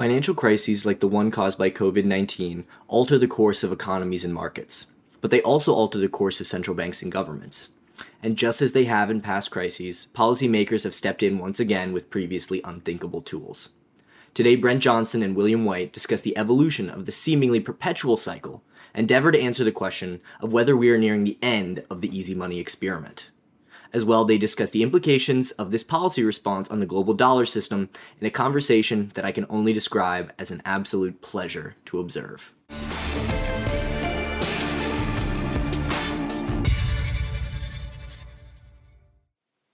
Financial crises like the one caused by COVID 19 alter the course of economies and markets, but they also alter the course of central banks and governments. And just as they have in past crises, policymakers have stepped in once again with previously unthinkable tools. Today, Brent Johnson and William White discuss the evolution of the seemingly perpetual cycle, endeavor to answer the question of whether we are nearing the end of the easy money experiment. As well, they discuss the implications of this policy response on the global dollar system in a conversation that I can only describe as an absolute pleasure to observe.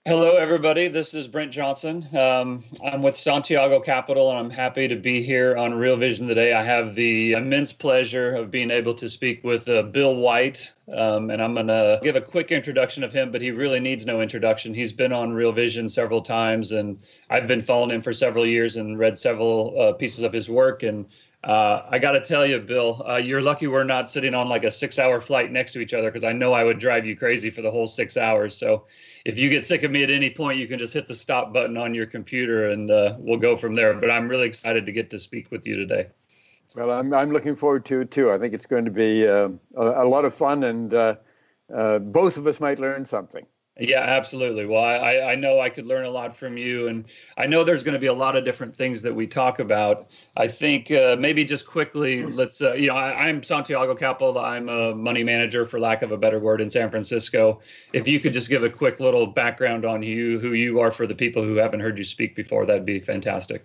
Hello, everybody. This is Brent Johnson. Um, I'm with Santiago Capital, and I'm happy to be here on Real Vision today. I have the immense pleasure of being able to speak with uh, Bill White, um, and I'm going to give a quick introduction of him, but he really needs no introduction. He's been on Real Vision several times, and I've been following him for several years and read several uh, pieces of his work. And uh, I got to tell you, Bill, uh, you're lucky we're not sitting on like a six hour flight next to each other because I know I would drive you crazy for the whole six hours. So if you get sick of me at any point, you can just hit the stop button on your computer and uh, we'll go from there. But I'm really excited to get to speak with you today. Well, I'm, I'm looking forward to it too. I think it's going to be uh, a, a, lot of fun and uh, uh, both of us might learn something. Yeah, absolutely. Well, I, I know I could learn a lot from you, and I know there's going to be a lot of different things that we talk about. I think uh, maybe just quickly, let's, uh, you know, I, am Santiago Capital. I'm a money manager, for lack of a better word, in San Francisco. If you could just give a quick little background on you, who you are for the people who haven't heard you speak before, that'd be fantastic.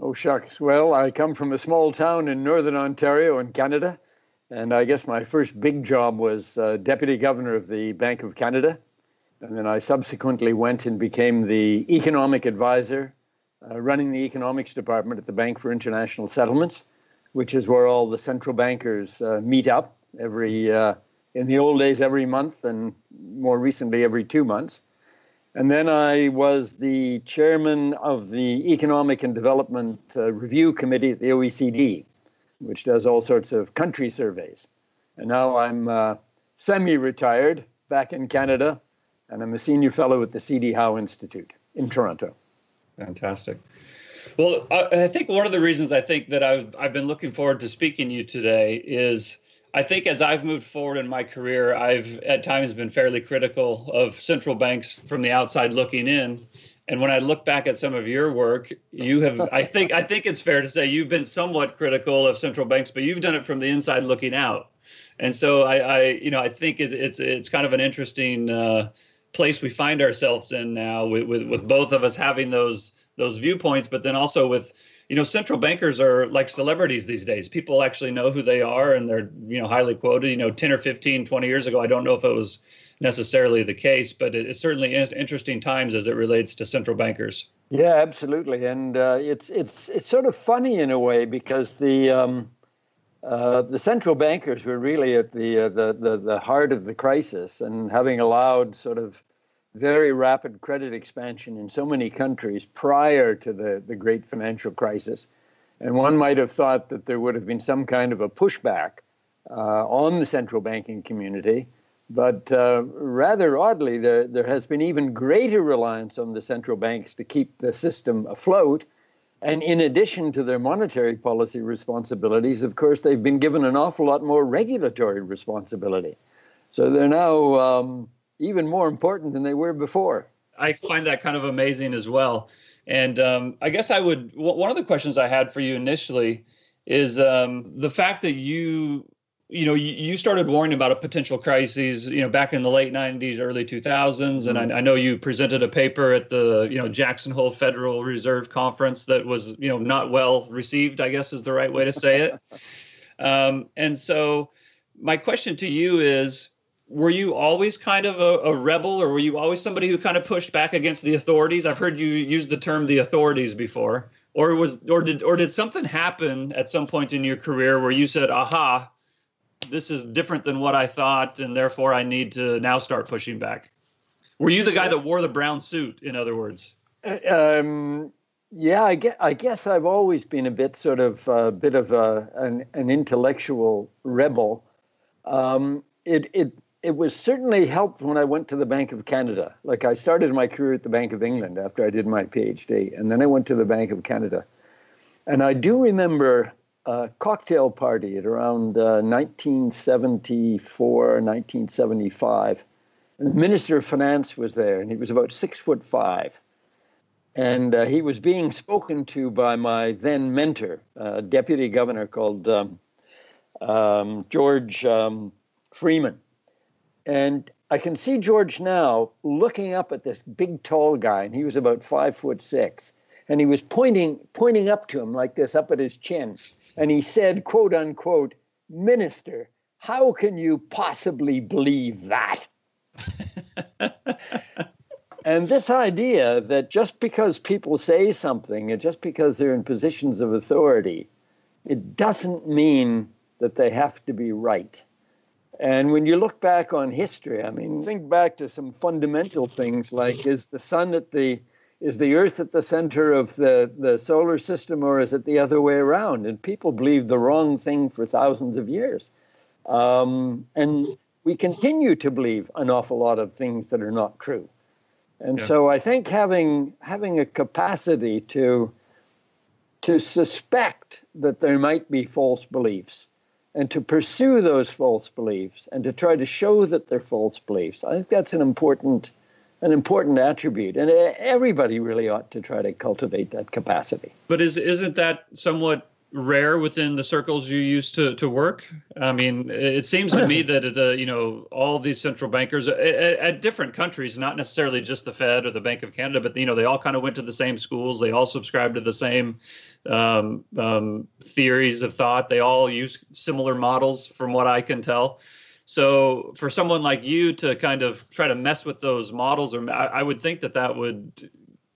Oh, shucks. Well, I come from a small town in northern Ontario in Canada, and I guess my first big job was uh, deputy governor of the Bank of Canada and then I subsequently went and became the economic advisor, uh, running the economics department at the Bank for International Settlements, which is where all the central bankers uh, meet up every, uh, in the old days, every month, and more recently, every two months. And then I was the chairman of the Economic and Development uh, Review Committee at the OECD, which does all sorts of country surveys. And now I'm uh, semi retired back in Canada and I'm a senior fellow at the C.D. Howe Institute in Toronto. Fantastic. Well, I, I, think one of the reasons I think that I've, I've been looking forward to speaking to you today is I think as I've moved forward in my career, I've at times been fairly critical of central banks from the outside looking in. And when I look back at some of your work, you have I think I think it's fair to say you've been somewhat critical of central banks, but you've done it from the inside looking out. And so I, I you know I think it, it's it's kind of an interesting uh, place we find ourselves in now with, with, with both of us having those those viewpoints but then also with you know central bankers are like celebrities these days. People actually know who they are and they're you know highly quoted. You know 10 or 15 20 years ago i don't know if it was necessarily the case but it's certainly interesting times as it relates to central bankers. Yeah absolutely. And uh, it's it's it's sort of funny in a way because the um, uh, the central bankers were really at the, uh, the, the the heart of the crisis, and having allowed sort of very rapid credit expansion in so many countries prior to the, the great financial crisis. And one might have thought that there would have been some kind of a pushback uh, on the central banking community. But uh, rather oddly, there, there has been even greater reliance on the central banks to keep the system afloat and in addition to their monetary policy responsibilities, of course, they've been given an awful lot more regulatory responsibility. So they're now um, even more important than they were before. I find that kind of amazing as well. And um, I guess I would, one of the questions I had for you initially is um, the fact that you you know, you, started warning about a potential crisis, you know, back in the late 90s, early 2000s. Mm-hmm. And I, I, know you presented a paper at the, you know, Jackson Hole Federal Reserve Conference that was, you know, not well received, I guess is the right way to say it. um, and so my question to you is, were you always kind of a, a, rebel or were you always somebody who kind of pushed back against the authorities i've heard you use the term the authorities before or was or did or did something happen at some point in your career where you said aha this is different than what i thought and therefore i need to now start pushing back were you the guy that wore the brown suit in other words uh, um, yeah I guess, I guess i've always been a bit sort of a uh, bit of a, an, an intellectual rebel um, it, it it was certainly helped when I went to the Bank of Canada. Like I started my career at the Bank of england after I did my PhD, and then I went to the Bank of Canada. And I do remember a cocktail party at around uh, 1974, 1975. And the Minister of Finance was there, and he was about six foot five. And uh, he was being spoken to by my then mentor, a deputy governor called um, um, George um, Freeman and I can see George now looking up at this big tall guy, and he was about five foot six. And he was pointing pointing up to him like this, up at his chin. And he said, quote unquote, Minister, how can you possibly believe that? and this idea that just because people say something and just because they're in positions of authority, it doesn't mean that they have to be right. And when you look back on history, I mean, think back to some fundamental things like is the sun at the is the earth at the center of the, the solar system or is it the other way around? And people believed the wrong thing for thousands of years. Um, and we continue to believe an awful lot of things that are not true. And yeah. so I think having having a capacity to to suspect that there might be false beliefs and to pursue those false beliefs and to try to show that they're false beliefs. I think that's an important an important attribute and everybody really ought to try to cultivate that capacity. But is isn't that somewhat rare within the circles you used to to work? I mean, it seems to me that the you know all these central bankers at, at, different countries, not necessarily just the Fed or the Bank of Canada, but you know they all kind of went to the same schools. They all subscribed to the same um, um, theories of thought. They all use similar models, from what I can tell. So for someone like you to kind of try to mess with those models, or I, would think that that would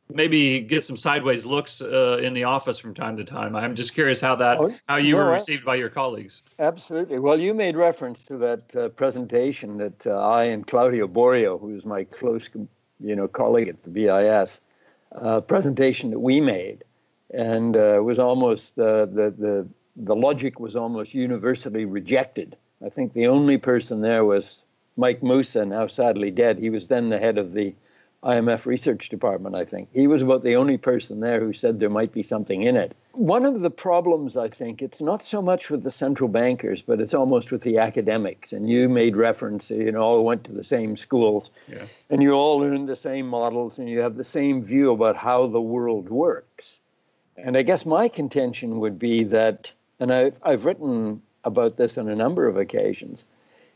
maybe get some sideways looks uh, in the office from time to time. I'm just curious how that oh, how you no, were received by your colleagues. Absolutely. Well, you made reference to that uh, presentation that uh, I and Claudio Borio, who's my close you know colleague at the BIS, uh, presentation that we made, and uh, was almost uh, the the the logic was almost universally rejected. I think the only person there was Mike Mussa, now sadly dead. He was then the head of the IMF research department, I think. He was about the only person there who said there might be something in it. One of the problems, I think, it's not so much with the central bankers, but it's almost with the academics. And you made reference, you know, all went to the same schools, yeah. and you all learned the same models, and you have the same view about how the world works. And I guess my contention would be that, and I, I've written about this on a number of occasions,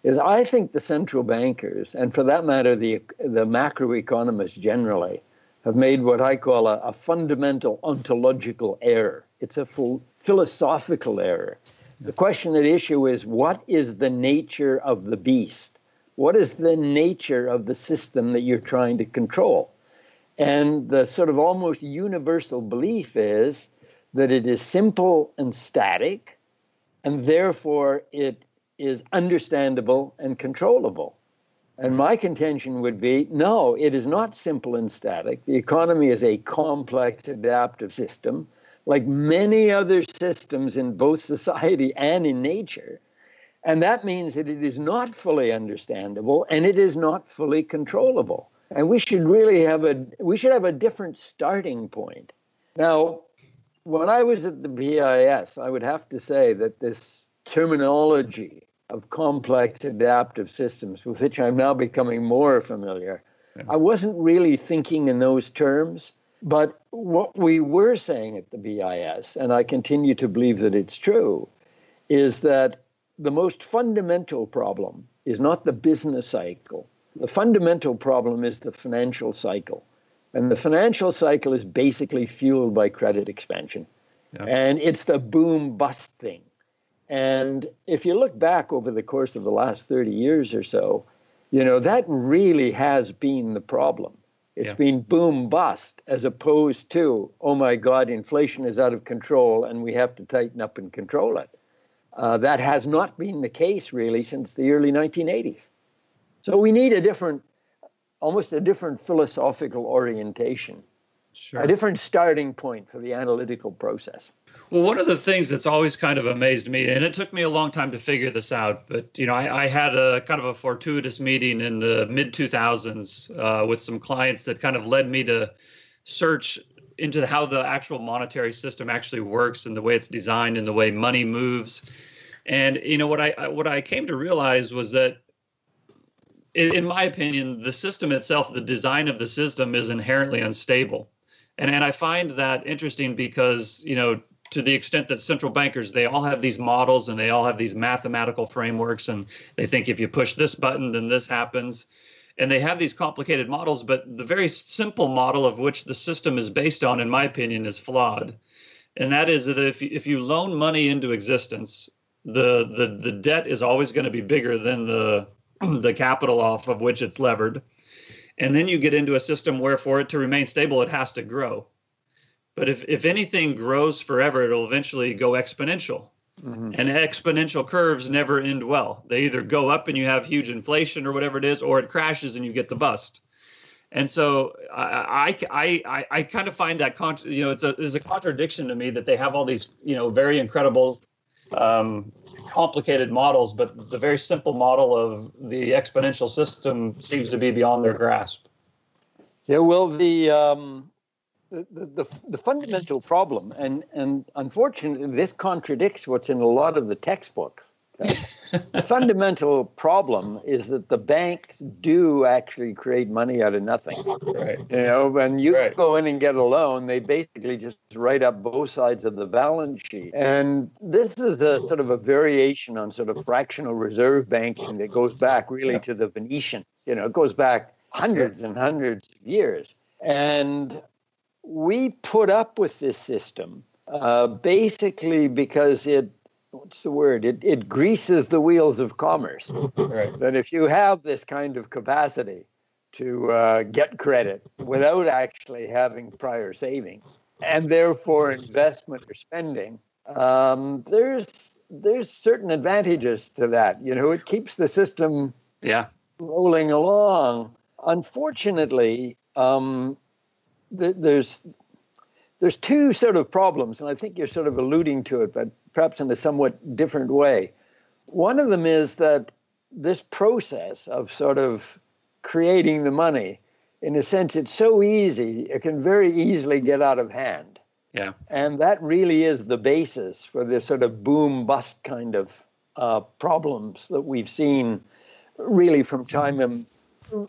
is I think the central bankers, and for that matter, the, the macroeconomists generally, have made what I call a, a fundamental ontological error. It's a full philosophical error. The question at issue is what is the nature of the beast? What is the nature of the system that you're trying to control? And the sort of almost universal belief is that it is simple and static, and therefore it is understandable and controllable. And mm-hmm. my contention would be no, it is not simple and static. The economy is a complex adaptive system, like many other systems in both society and in nature. And that means that it is not fully understandable and it is not fully controllable. And we should really have a we should have a different starting point. Now, when I was at the BIS, I would have to say that this terminology of complex adaptive systems with which I'm now becoming more familiar. Yeah. I wasn't really thinking in those terms, but what we were saying at the BIS, and I continue to believe that it's true, is that the most fundamental problem is not the business cycle. The fundamental problem is the financial cycle. And the financial cycle is basically fueled by credit expansion. Yeah. And it's the boom bust thing. And if you look back over the course of the last 30 years or so, You know, that really has been the problem. It's yeah. been boom bust as opposed to, oh my God, inflation is out of control and we have to tighten up and control it. Uh, that has not been the case really since the early 1980s. So we need a different, almost a different philosophical orientation, sure. a different starting point for the analytical process. Well, one of the things that's always kind of amazed me, and it took me a long time to figure this out, but you know, I, I had a kind of a fortuitous meeting in the mid 2000s uh, with some clients that kind of led me to search into how the actual monetary system actually works and the way it's designed and the way money moves. And you know what I what I came to realize was that in my opinion, the system itself, the design of the system is inherently unstable. And, and I find that interesting because, you know, to the extent that central bankers they all have these models and they all have these mathematical frameworks and they think if you push this button then this happens and they have these complicated models but the very simple model of which the system is based on in my opinion is flawed and that is that if, if you loan money into existence the the, the debt is always going to be bigger than the the capital off of which it's levered and then you get into a system where for it to remain stable it has to grow but if, if anything grows forever, it'll eventually go exponential. Mm-hmm. And exponential curves never end well. They either go up and you have huge inflation or whatever it is, or it crashes and you get the bust. And so I, I, I, I kind of find that, con- you know, it's a, it's a contradiction to me that they have all these, you know, very incredible, um, complicated models, but the very simple model of the exponential system seems to be beyond their grasp. Yeah, well, the um, the, the, the, fundamental problem, and, and unfortunately, this contradicts what's in a lot of the textbooks. The fundamental problem is that the banks do actually create money out of nothing. Right. You know, when you right. go in and get a loan, they basically just write up both sides of the balance sheet. And this is a sort of a variation on sort of fractional reserve banking that goes back really yeah. to the Venetians. You know, it goes back hundreds and hundreds of years. And we put up with this system uh, basically because it what's the word? It, it greases the wheels of commerce. Right. that if you have this kind of capacity to uh, get credit without actually having prior saving and therefore investment or spending um, there's there's certain advantages to that. You know it keeps the system yeah. rolling along. Unfortunately um, there's there's two sort of problems, and I think you're sort of alluding to it, but perhaps in a somewhat different way. One of them is that this process of sort of creating the money, in a sense, it's so easy, it can very easily get out of hand. Yeah. And that really is the basis for this sort of boom bust kind of uh, problems that we've seen really from time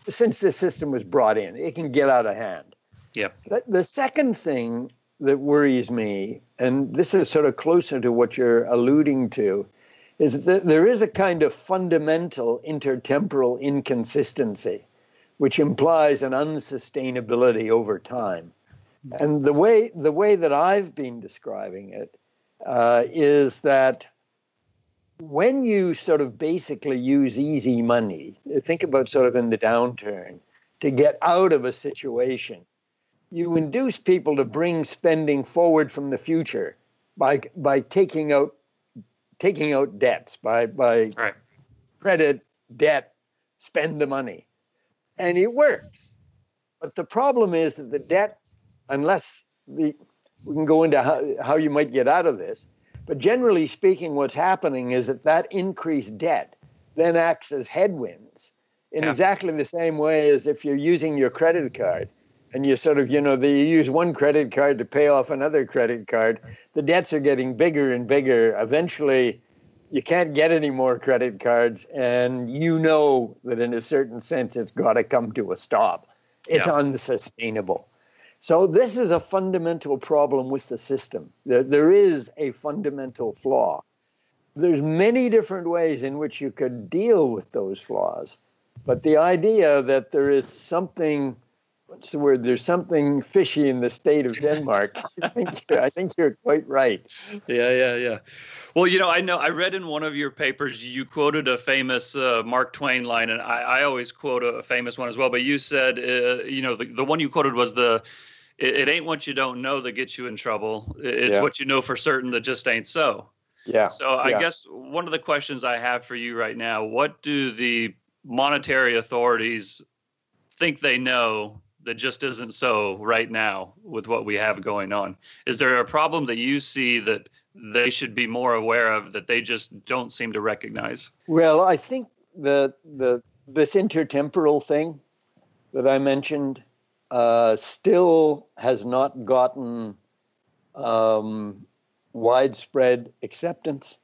since this system was brought in. It can get out of hand. Yep. The second thing that worries me, and this is sort of closer to what you're alluding to, is that there is a kind of fundamental intertemporal inconsistency, which implies an unsustainability over time. And the way the way that I've been describing it uh, is that when you sort of basically use easy money, think about sort of in the downturn to get out of a situation you induce people to bring spending forward from the future by by taking out taking out debts by by right. credit debt spend the money and it works but the problem is that the debt unless the we can go into how, how you might get out of this but generally speaking what's happening is that that increased debt then acts as headwinds in yeah. exactly the same way as if you're using your credit card and you sort of, you know, the, you use one credit card to pay off another credit card. The debts are getting bigger and bigger. Eventually, you can't get any more credit cards, and you know that in a certain sense, it's got to come to a stop. It's yeah. unsustainable. So this is a fundamental problem with the system. There, there is a fundamental flaw. There's many different ways in which you could deal with those flaws, but the idea that there is something what's the word? There's something fishy in the state of Denmark. I think you're, I think you're quite right. Yeah, yeah, yeah. Well, you know, I know I read in one of your papers you quoted a famous uh, Mark Twain line, and I, I always quote a, a, famous one as well. But you said, uh, you know, the, the one you quoted was the, it, it, ain't what you don't know that gets you in trouble. It's yeah. what you know for certain that just ain't so. Yeah. So I yeah. guess one of the questions I have for you right now: What do the monetary authorities think they know that just isn't so right now with what we have going on? Is there a problem that you see that they should be more aware of that they just don't seem to recognize? Well, I think the the this intertemporal thing that I mentioned uh, still has not gotten um, widespread acceptance.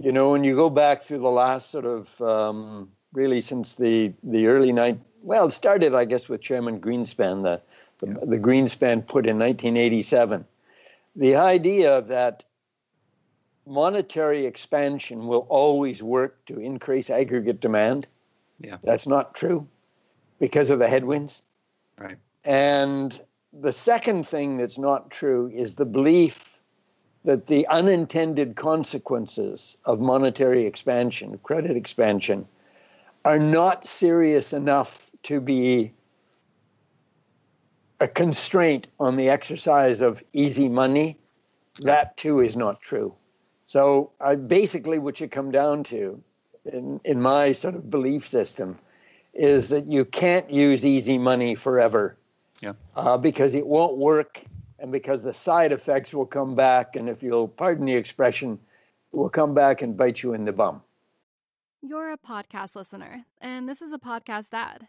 You know, when you go back through the last sort of um, really since the the early night, well, it started I guess with Chairman Greenspan, the the, yeah. the Greenspan put in 1987. The idea that monetary expansion will always work to increase aggregate demand. Yeah. That's not true because of the headwinds. Right. And the second thing that's not true is the belief that the unintended consequences of monetary expansion, credit expansion, are not serious enough to be a constraint on the exercise of easy money. That too is not true. So I basically what you come down to in, in my sort of belief system is that you can't use easy money forever. Yeah. Uh, because it won't work and because the side effects will come back and if you'll pardon the expression, will come back and bite you in the bum. You're a podcast listener, and this is a podcast ad.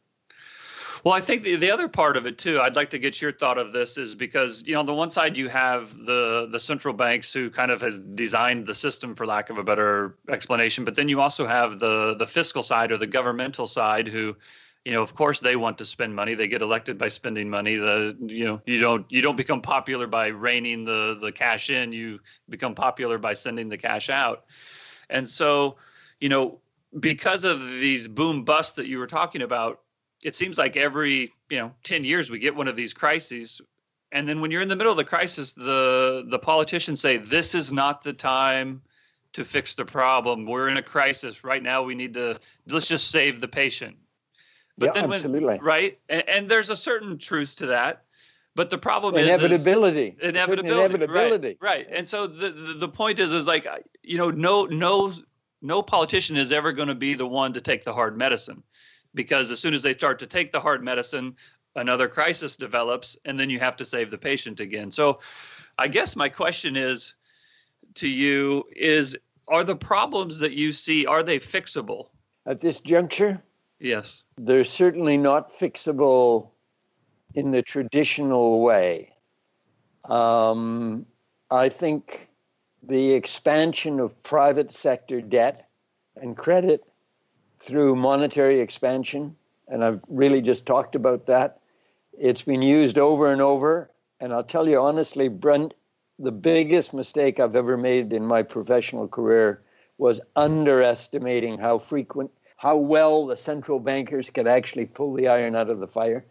Well, I think the, the other part of it too, I'd like to get your thought of this is because, you know, on the one side you have the the central banks who kind of has designed the system for lack of a better explanation, but then you also have the the fiscal side or the governmental side who you know, of course they want to spend money. They get elected by spending money. The you know, you don't you don't become popular by reining the the cash in. You become popular by sending the cash out. And so, you know, because of these boom busts that you were talking about, it seems like every you know 10 years we get one of these crises. And then when you're in the middle of the crisis the the politicians say this is not the time to fix the problem. We're in a crisis. Right now we need to let's just save the patient. But yeah, then when absolutely. right? And, and, there's a certain truth to that. But the problem inevitability. is inevitability. Inevitability right, right. and so the, the the point is is like you know no no no politician is ever going to be the one to take the hard medicine because as soon as they start to take the hard medicine, another crisis develops, and then you have to save the patient again. So, I guess my question is to you is are the problems that you see are they fixable? At this juncture? Yes. They're certainly not fixable in the traditional way. Um, i think the expansion of private sector debt and credit through monetary expansion, and I've really just talked about that. It's been used over and over. And I'll tell you honestly, Brent, the biggest mistake I've ever made in my professional career was underestimating how frequent, how well the central bankers could actually pull the iron out of the fire.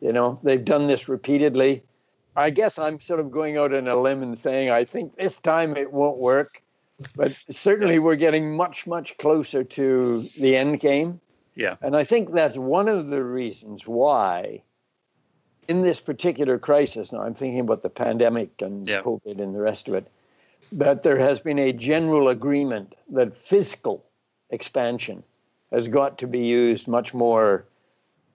You know, they've done this repeatedly. I guess I'm sort of going out on a limb and saying I think this time it won't work but certainly we're getting much much closer to the end game. Yeah. And i think that's one of the reasons why in this particular crisis now i'm thinking about the pandemic and yeah. covid and the rest of it that there has been a general agreement that fiscal expansion has got to be used much more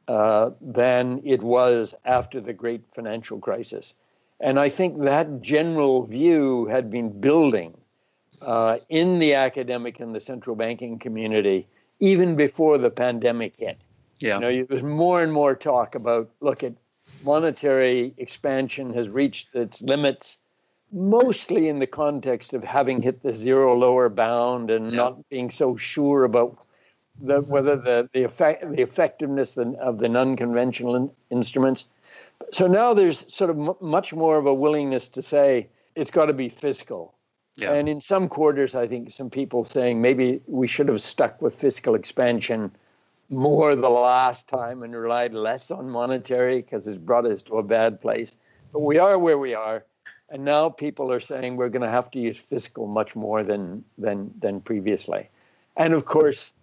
uh, than it was after the great financial crisis. And i think that general view had been building uh, in the academic and the central banking community even before the pandemic hit. Yeah. You know, there's more and more talk about look at monetary expansion has reached its limits, mostly in the context of having hit the zero lower bound and yeah. not being so sure about the, whether the, the, effect, the effectiveness of the non-conventional in, instruments. So now there's sort of m- much more of a willingness to say it's got to be fiscal. Yeah. And in some quarters, I think some people saying maybe we should have stuck with fiscal expansion more the last time and relied less on monetary because it's brought us to a bad place. But we are where we are. And now people are saying we're going to have to use fiscal much more than, than, than previously. And of course,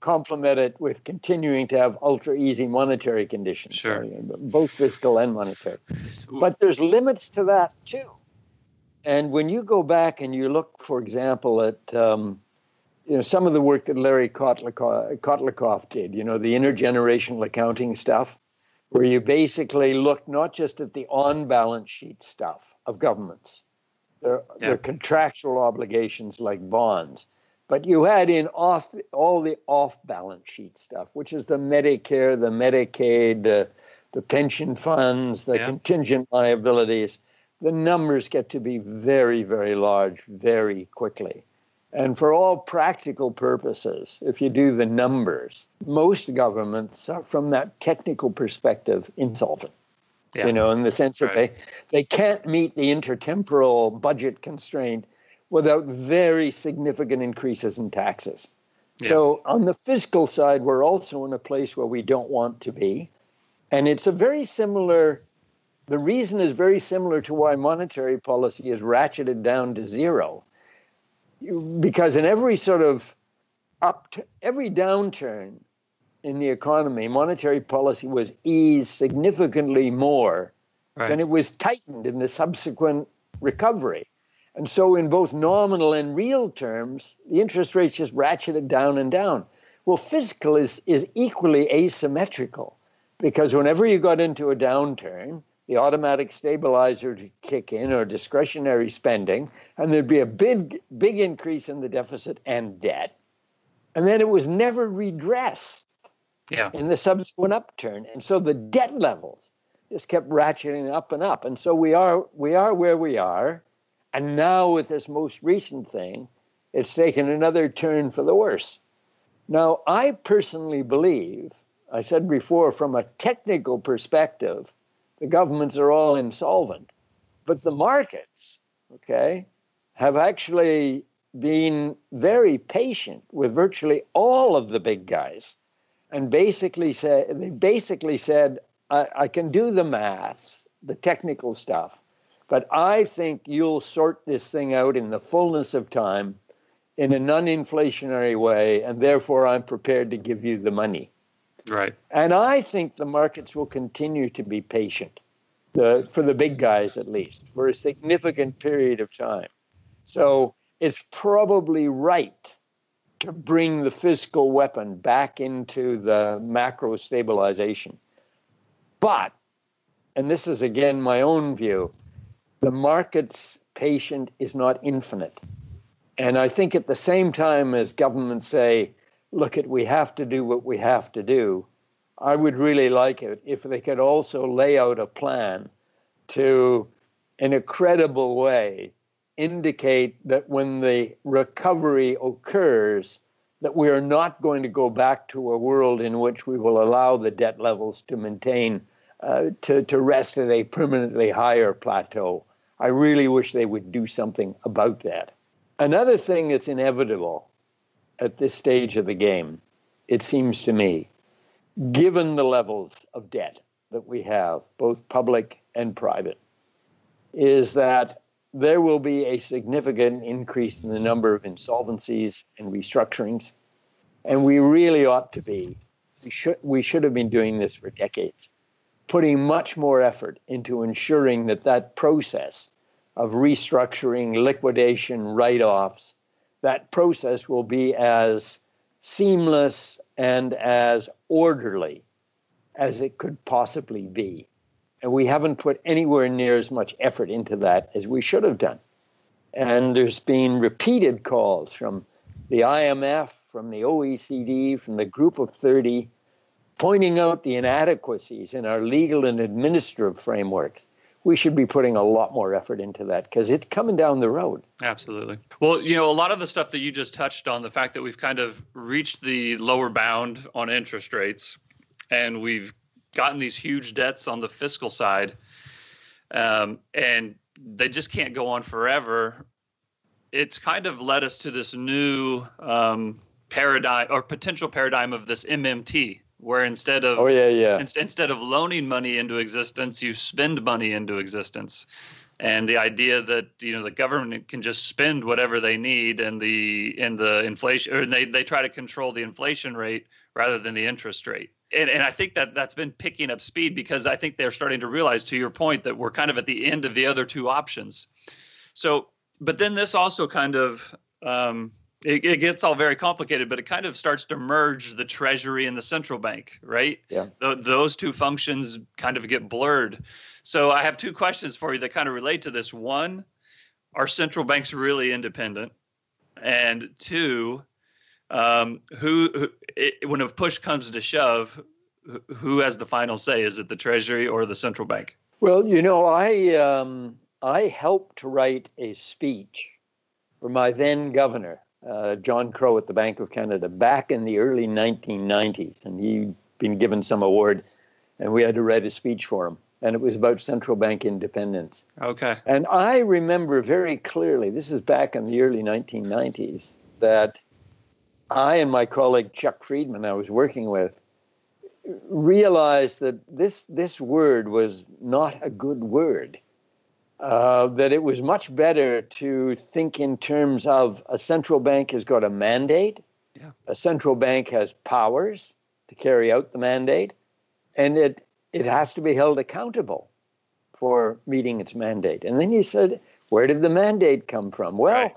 complement it with continuing to have ultra easy monetary conditions. Sure. both fiscal and monetary. But there's limits to that too. And when you go back and you look, for example, at um, you know some of the work that Larry Kotlikoff did, you know, the intergenerational accounting stuff, where you basically look not just at the on-balance sheet stuff of governments, their, yeah. their contractual obligations like bonds, but you had in off all the off-balance sheet stuff, which is the Medicare, the Medicaid, the, the pension funds, the yeah. contingent liabilities the numbers get to be very, very large very quickly. And for all practical purposes, if you do the numbers, most governments are, from that technical perspective, insolvent. Yeah. You know, in the sense that right. they, they can't meet the intertemporal budget constraint without very significant increases in taxes. Yeah. So, on the fiscal side, we're also in a place where we don't want to be. And it's a very similar the reason is very similar to why monetary policy is ratcheted down to zero. Because in every sort of up to, every downturn in the economy, monetary policy was eased significantly more right. than it was tightened in the subsequent recovery. And so, in both nominal and real terms, the interest rates just ratcheted down and down. Well, fiscal is, is equally asymmetrical because whenever you got into a downturn, the automatic stabilizer to kick in or discretionary spending, and there'd be a big, big increase in the deficit and debt. And then it was never redressed yeah. in the subsequent upturn. And so the debt levels just kept ratcheting up and up. And so we are we are where we are. And now with this most recent thing, it's taken another turn for the worse. Now, I personally believe, I said before, from a technical perspective, the governments are all insolvent. But the markets, okay, have actually been very patient with virtually all of the big guys and basically said they basically said I, I can do the maths, the technical stuff, but I think you'll sort this thing out in the fullness of time in a non-inflationary way, and therefore I'm prepared to give you the money. Right. And I think the markets will continue to be patient, the, for the big guys at least, for a significant period of time. So it's probably right to bring the fiscal weapon back into the macro stabilization. But, and this is again my own view, the market's patient is not infinite. And I think at the same time as governments say, look at we have to do what we have to do. I would really like it if they could also lay out a plan to in a credible way indicate that when the recovery occurs that we are not going to go back to a world in which we will allow the debt levels to maintain uh, to, to rest at a permanently higher plateau. I really wish they would do something about that. Another thing that's inevitable at this stage of the game, it seems to me, given the levels of debt that we have, both public and private, is that there will be a significant increase in the number of insolvencies and restructurings. And we really ought to be, we should, we should have been doing this for decades, putting much more effort into ensuring that that process of restructuring, liquidation, write offs, that process will be as seamless and as orderly as it could possibly be. And we haven't put anywhere near as much effort into that as we should have done. And there's been repeated calls from the IMF, from the OECD, from the Group of 30, pointing out the inadequacies in our legal and administrative frameworks, we should be putting a lot more effort into that because it's coming down the road. Absolutely. Well, you know, a lot of the stuff that you just touched on, the fact that we've kind of reached the lower bound on interest rates and we've gotten these huge debts on the fiscal side, um, and they just can't go on forever. It's kind of led us to this new um, paradigm or potential paradigm of this MMT, where instead of oh yeah yeah in, instead of loaning money into existence, you spend money into existence. And the idea that you know the government can just spend whatever they need, and the and the inflation, or they they try to control the inflation rate rather than the interest rate. And, and I think that that's been picking up speed because I think they're starting to realize, to your point, that we're kind of at the end of the other two options. So, but then this also kind of um, it, it, gets all very complicated, but it kind of starts to merge the Treasury and the central bank, right? Yeah. The, those two functions kind of get blurred. So I have two questions for you that kind of relate to this. One, are central banks really independent? And two, um, who, who it, when a push comes to shove, who has the final say? Is it the Treasury or the central bank? Well, you know, I um, I helped write a speech for my then governor, uh, John Crow at the Bank of Canada back in the early 1990s, and he'd been given some award, and we had to write a speech for him, and it was about central bank independence. Okay. And I remember very clearly, this is back in the early 1990s, that I and my colleague Chuck Freedman, I was working with, realized that this this word was not a good word uh, that it was much better to think in terms of a central bank has got a mandate, yeah. a central bank has powers to carry out the mandate, and it it has to be held accountable for meeting its mandate. And then you said, where did the mandate come from? Well, right.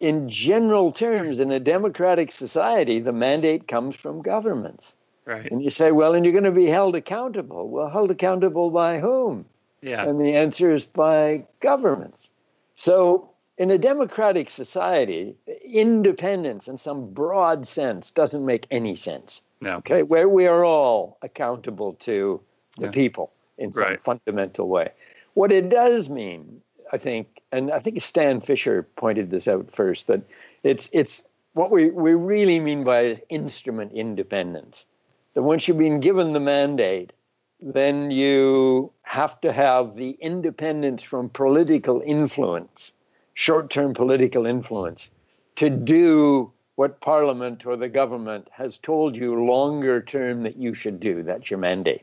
in general terms, in a democratic society, the mandate comes from governments. Right. And you say, well, and you're going to be held accountable. Well, held accountable by whom? Yeah. And the answer is by governments. So, in a democratic society, independence in some broad sense doesn't make any sense. No. Okay, where we are all accountable to the Yeah. people in some Right. fundamental way. What it does mean, I think, and I think Stan Fischer pointed this out first, that it's it's what we, we really mean by instrument independence. That once you've been given the mandate, then you have to have the independence from political influence, short term political influence, to do what Parliament or the government has told you longer term that you should do. That's your mandate.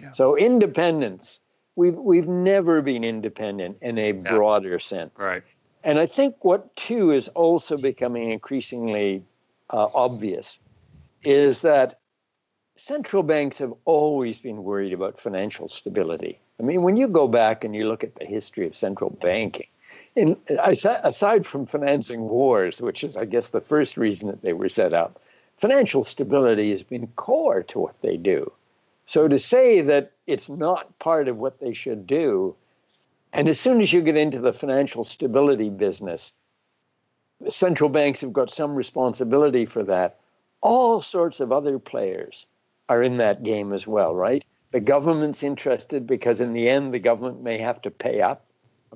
Yeah. So, independence, we've, we've never been independent in a broader sense. Right. And I think what, too, is also becoming increasingly uh, obvious is that central banks have always been worried about financial stability. I mean, when you go back and you look at the history of central banking, in, aside from financing wars, which is, I guess, the first reason that they were set up, financial stability has been core to what they do. So to say that it's not part of what they should do, and as soon as you get into the financial stability business, the central banks have got some responsibility for that. All sorts of other players are in that game as well, right? The government's interested because in the end, the government may have to pay up.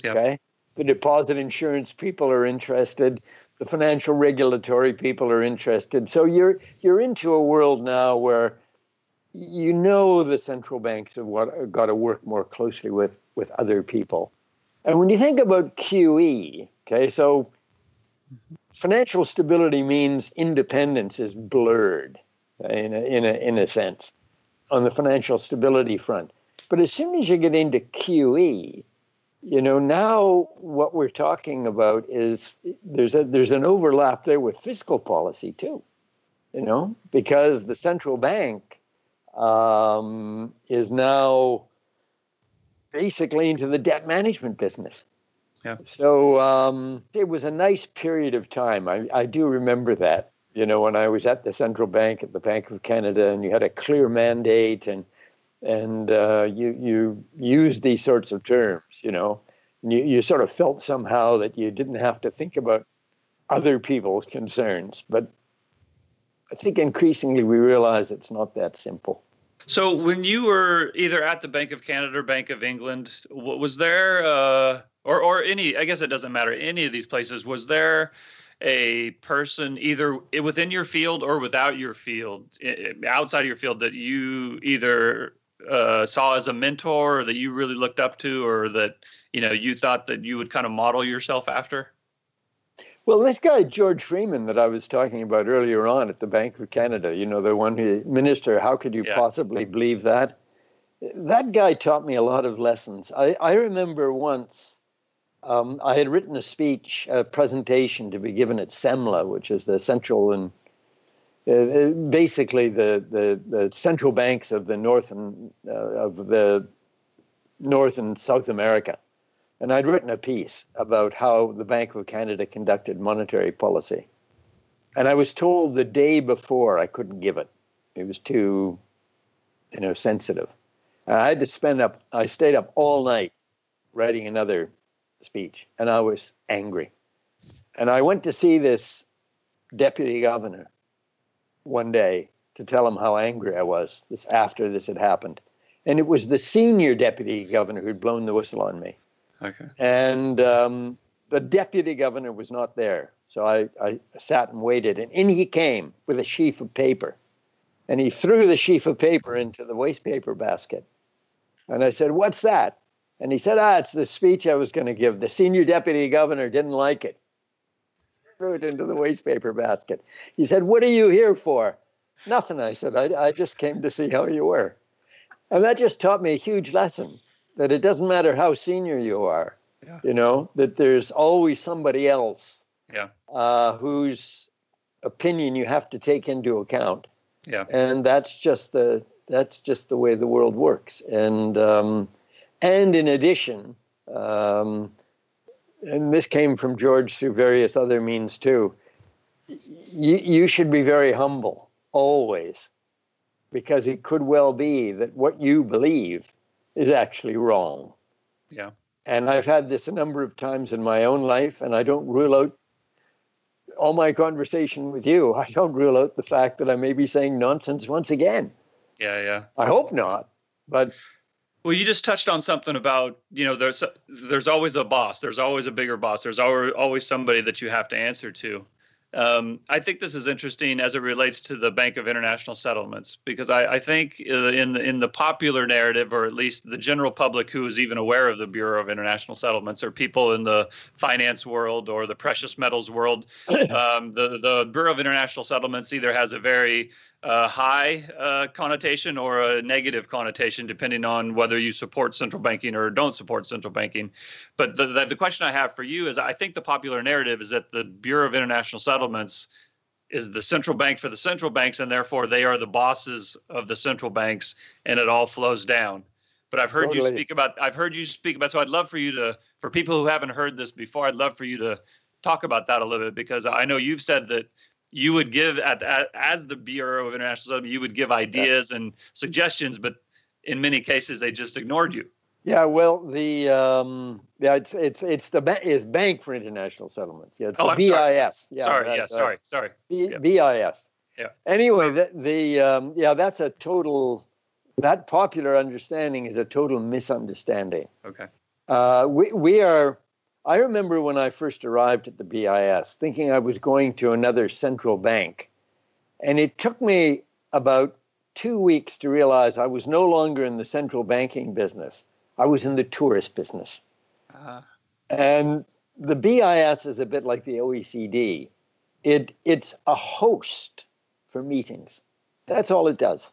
Okay. Yep. The deposit insurance people are interested. The financial regulatory people are interested. So you're you're into a world now where you know the central banks have what, got to work more closely with with other people. And when you think about QE, okay, so financial stability means independence is blurred in a, in a, in a sense on the financial stability front. But as soon as you get into QE, you know, now what we're talking about is there's a there's an overlap there with fiscal policy too, you know, because the central bank um, is now basically into the debt management business. Yeah. So um, it was a nice period of time. I, I do remember that you know, when I was at the central bank at the Bank of Canada, and you had a clear mandate, and and uh, you you used these sorts of terms, you know, you you sort of felt somehow that you didn't have to think about other people's concerns, but I think increasingly we realize it's not that simple. So when you were either at the Bank of Canada or Bank of England, was there, uh, or or any? I guess it doesn't matter. Any of these places, was there a person either within your field or without your field, outside of your field, that you either uh, saw as a mentor, or that you really looked up to, or that you know you thought that you would kind of model yourself after? Well, this guy George Freeman that I was talking about earlier on at the Bank of Canada, you know, the one who minister. How could you yeah. possibly believe that? That guy taught me a lot of lessons. I, I remember once um, I had written a speech, a presentation to be given at CEMLA, which is the central and uh, uh, basically the, the, the central banks of the north and uh, of the North and South America. And I'd written a piece about how the Bank of Canada conducted monetary policy. And I was told the day before I couldn't give it. It was too, you know, sensitive. I had to spend up, I stayed up all night writing another speech, and I was angry. And I went to see this deputy governor one day to tell him how angry I was this after this had happened. And it was the senior deputy governor who'd blown the whistle on me. Okay. And um, the deputy governor was not there. So I, I sat and waited. And in he came with a sheaf of paper. And he threw the sheaf of paper into the waste paper basket. And I said, What's that? And he said, Ah, it's the speech I was going to give. The senior deputy governor didn't like it. Threw it into the waste paper basket. He said, What are you here for? Nothing. I said, I, I just came to see how you were. And that just taught me a huge lesson that it doesn't matter how senior you are, yeah. you know, that there's always somebody else yeah. uh, whose opinion you have to take into account. Yeah. And that's just the that's just the way the world works. And um, and in addition, um, and this came from George through various other means too. You, you should be very humble always, because it could well be that what you believe is actually wrong. Yeah. And I've had this a number of times in my own life, and I don't rule out all my conversation with you. I don't rule out the fact that I may be saying nonsense once again. Yeah, yeah. I hope not, but. Well, you just touched on something about you know there's there's always a boss, there's always a bigger boss, there's always somebody that you have to answer to. Um, I think this is interesting as it relates to the Bank of International Settlements because I, I think uh, in the, in the popular narrative, or at least the general public who is even aware of the Bureau of International Settlements, or people in the finance world or the precious metals world, um, the the Bureau of International Settlements either has a very a high uh, connotation or a negative connotation, depending on whether you support central banking or don't support central banking. But the, the, the, question I have for you is I think the popular narrative is that the Bureau of International Settlements is the central bank for the central banks, and therefore they are the bosses of the central banks, and it all flows down. But I've heard totally. you speak about I've heard you speak about so I'd love for you to for people who haven't heard this before, I'd love for you to talk about that a little bit because I know you've said that you would give at, at, as the Bureau of International Settlement, you would give ideas yeah. and suggestions, but in many cases they just ignored you. Yeah, well, the um, yeah, it's it's it's the ba- it's Bank for International Settlements. Yeah, it's oh, BIS. Sorry. Yeah, sorry, that, yeah, sorry, uh, sorry. B- yeah. BIS. Yeah. Anyway, the, the um, yeah, that's a total. That popular understanding is a total misunderstanding. Okay. Uh, we we are I remember when I first arrived at the BIS thinking I was going to another central bank. And it took me about two weeks to realize I was no longer in the central banking business, I was in the tourist business. Uh-huh. And the BIS is a bit like the OECD. It, it's a host for meetings. That's all it does.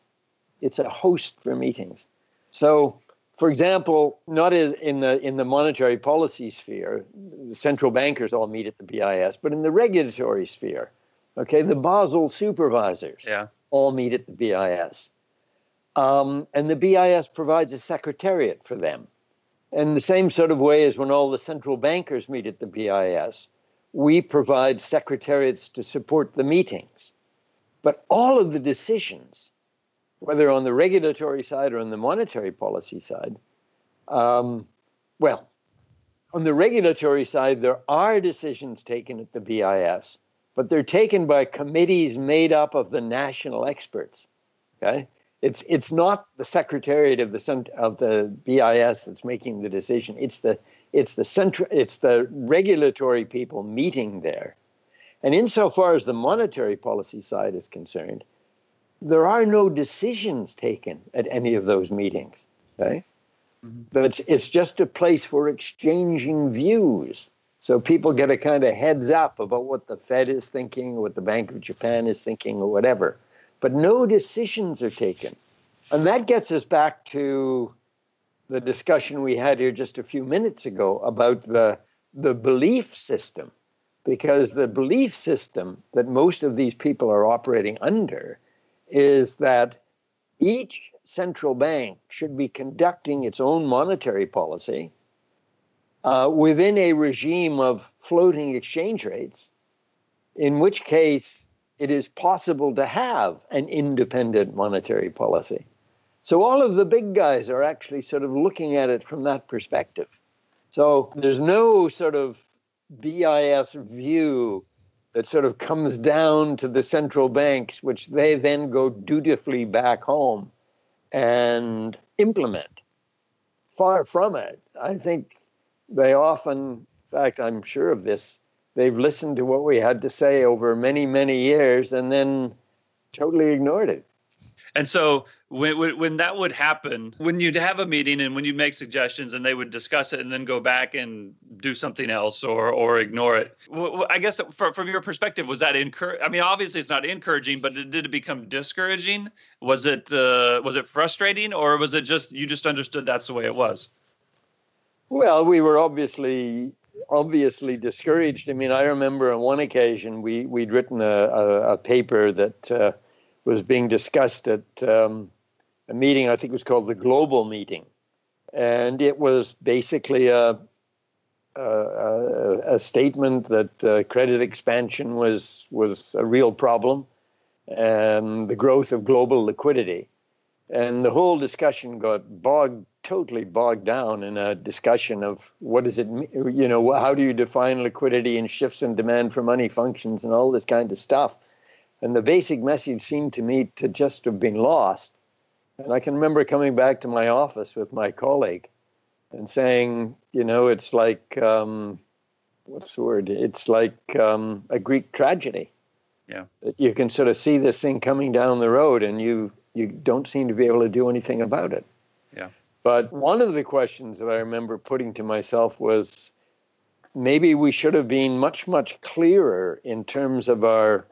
It's a host for meetings. So for example, not in the in the monetary policy sphere, central bankers all meet at the BIS, but in the regulatory sphere, okay, the Basel supervisors yeah. all meet at the BIS, um, and the BIS provides a secretariat for them. In the same sort of way as when all the central bankers meet at the BIS, we provide secretariats to support the meetings. But all of the decisions whether on the regulatory side or on the monetary policy side. Um, well, on the regulatory side, there are decisions taken at the BIS, but they're taken by committees made up of the national experts. Okay? it's it's not the secretariat of the of the BIS that's making the decision. It's the it's the central it's the regulatory people meeting there. And insofar as the monetary policy side is concerned, there are no decisions taken at any of those meetings. Okay? Mm-hmm. But it's, it's just a place for exchanging views. So people get a kind of heads up about what the Fed is thinking, what the Bank of Japan is thinking, or whatever. But no decisions are taken. And that gets us back to the discussion we had here just a few minutes ago about the, the belief system. Because the belief system that most of these people are operating under is that each central bank should be conducting its own monetary policy uh, within a regime of floating exchange rates, in which case it is possible to have an independent monetary policy. So all of the big guys are actually sort of looking at it from that perspective. So there's no sort of BIS view that sort of comes down to the central banks, which they then go dutifully back home and implement. Far from it. I think they often, in fact, I'm sure of this, they've listened to what we had to say over many, many years and then totally ignored it. And so when, when, that would happen, when you'd have a meeting and when you make suggestions and they would discuss it and then go back and do something else or or ignore it. I guess from, from your perspective, was that encourage? I mean, obviously it's not encouraging, but did it become discouraging? Was it uh, was it frustrating, or was it just you just understood that's the way it was? Well, we were obviously obviously discouraged. I mean, I remember on one occasion we we'd written a, a, a paper that uh, was being discussed at um, a meeting. I think it was called the Global Meeting, and it was basically a a, a statement that uh, credit expansion was was a real problem, and the growth of global liquidity, and the whole discussion got bogged totally bogged down in a discussion of what does it mean, you know, how do you define liquidity and shifts in demand for money functions and all this kind of stuff. And the basic message seemed to me to just have been lost. And I can remember coming back to my office with my colleague and saying, you know, it's like, um, what's the word? It's like um, a Greek tragedy. Yeah. You can sort of see this thing coming down the road and you, you don't seem to be able to do anything about it. Yeah. But one of the questions that I remember putting to myself was maybe we should have been much, much clearer in terms of our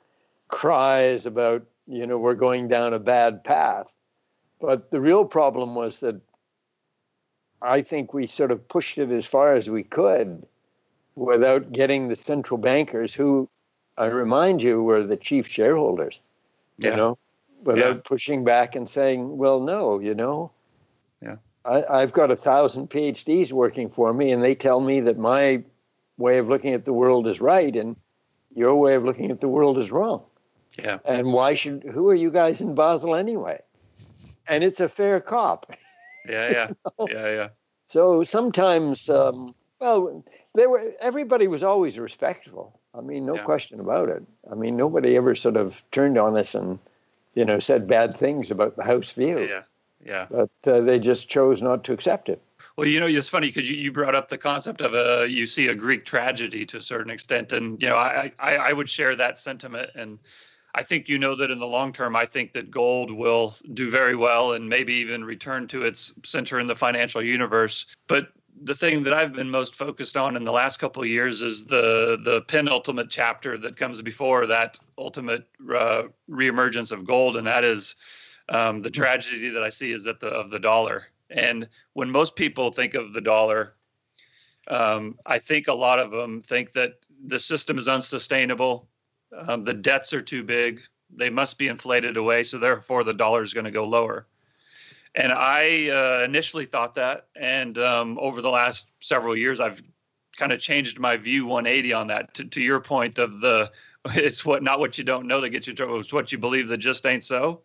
cries about, you know, we're going down a bad path. But the real problem was that I think we sort of pushed it as far as we could without getting the central bankers, who I remind you were the chief shareholders, yeah. you know, without yeah. pushing back and saying, well, no, you know, yeah. I, have got a thousand PhDs working for me, and they tell me that my way of looking at the world is right, and your way of looking at the world is wrong. Yeah. And why should who are you guys in Basel anyway? And it's a fair cop. Yeah, yeah, you know? yeah, yeah. So sometimes, um, well, there were everybody was always respectful. I mean, no yeah. question about it. I mean, nobody ever sort of turned on us and, you know, said bad things about the house view. Yeah, yeah. But uh, they just chose not to accept it. Well, you know, it's funny because you, you brought up the concept of a you see a Greek tragedy to a certain extent, and you know, I I, I would share that sentiment and I think you know that in the long term, I think that gold will do very well and maybe even return to its center in the financial universe. But the thing that I've been most focused on in the last couple of years is the the penultimate chapter that comes before that ultimate uh, reemergence of gold, and that is um, the tragedy that I see is that the of the dollar. And when most people think of the dollar, um, I think a lot of them think that the system is unsustainable um, the debts are too big. They must be inflated away. So therefore, the dollar is going to go lower. And I uh, initially thought that. And um, over the last several years, I've kind of changed my view 180 on that. To, to your point of the, it's what not what you don't know that gets you trouble. It's what you believe that just ain't so.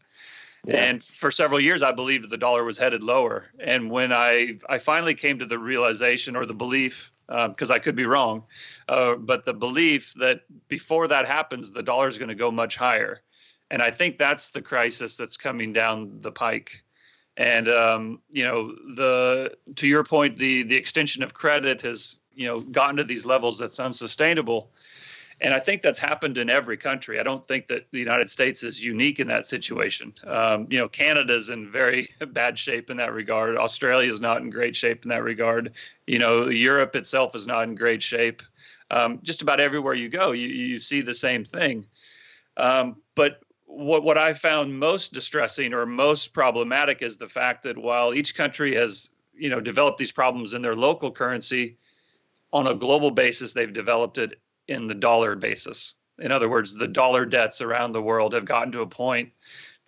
And for several years, I believed the dollar was headed lower. And when I I finally came to the realization or the belief because um, I could be wrong. Uh, but the belief that before that happens, the dollar is going to go much higher. And I think that's the crisis that's coming down the pike. And um, you know, the to your point, the the extension of credit has you know gotten to these levels that's unsustainable. And I think that's happened in every country. I don't think that the United States is unique in that situation. Um, you know, Canada's in very bad shape in that regard. Australia is not in great shape in that regard. You know, Europe itself is not in great shape. Um, just about everywhere you go, you, you see the same thing. Um, but what what I found most distressing or most problematic is the fact that while each country has you know developed these problems in their local currency, on a global basis they've developed it in the dollar basis. In other words, the dollar debts around the world have gotten to a point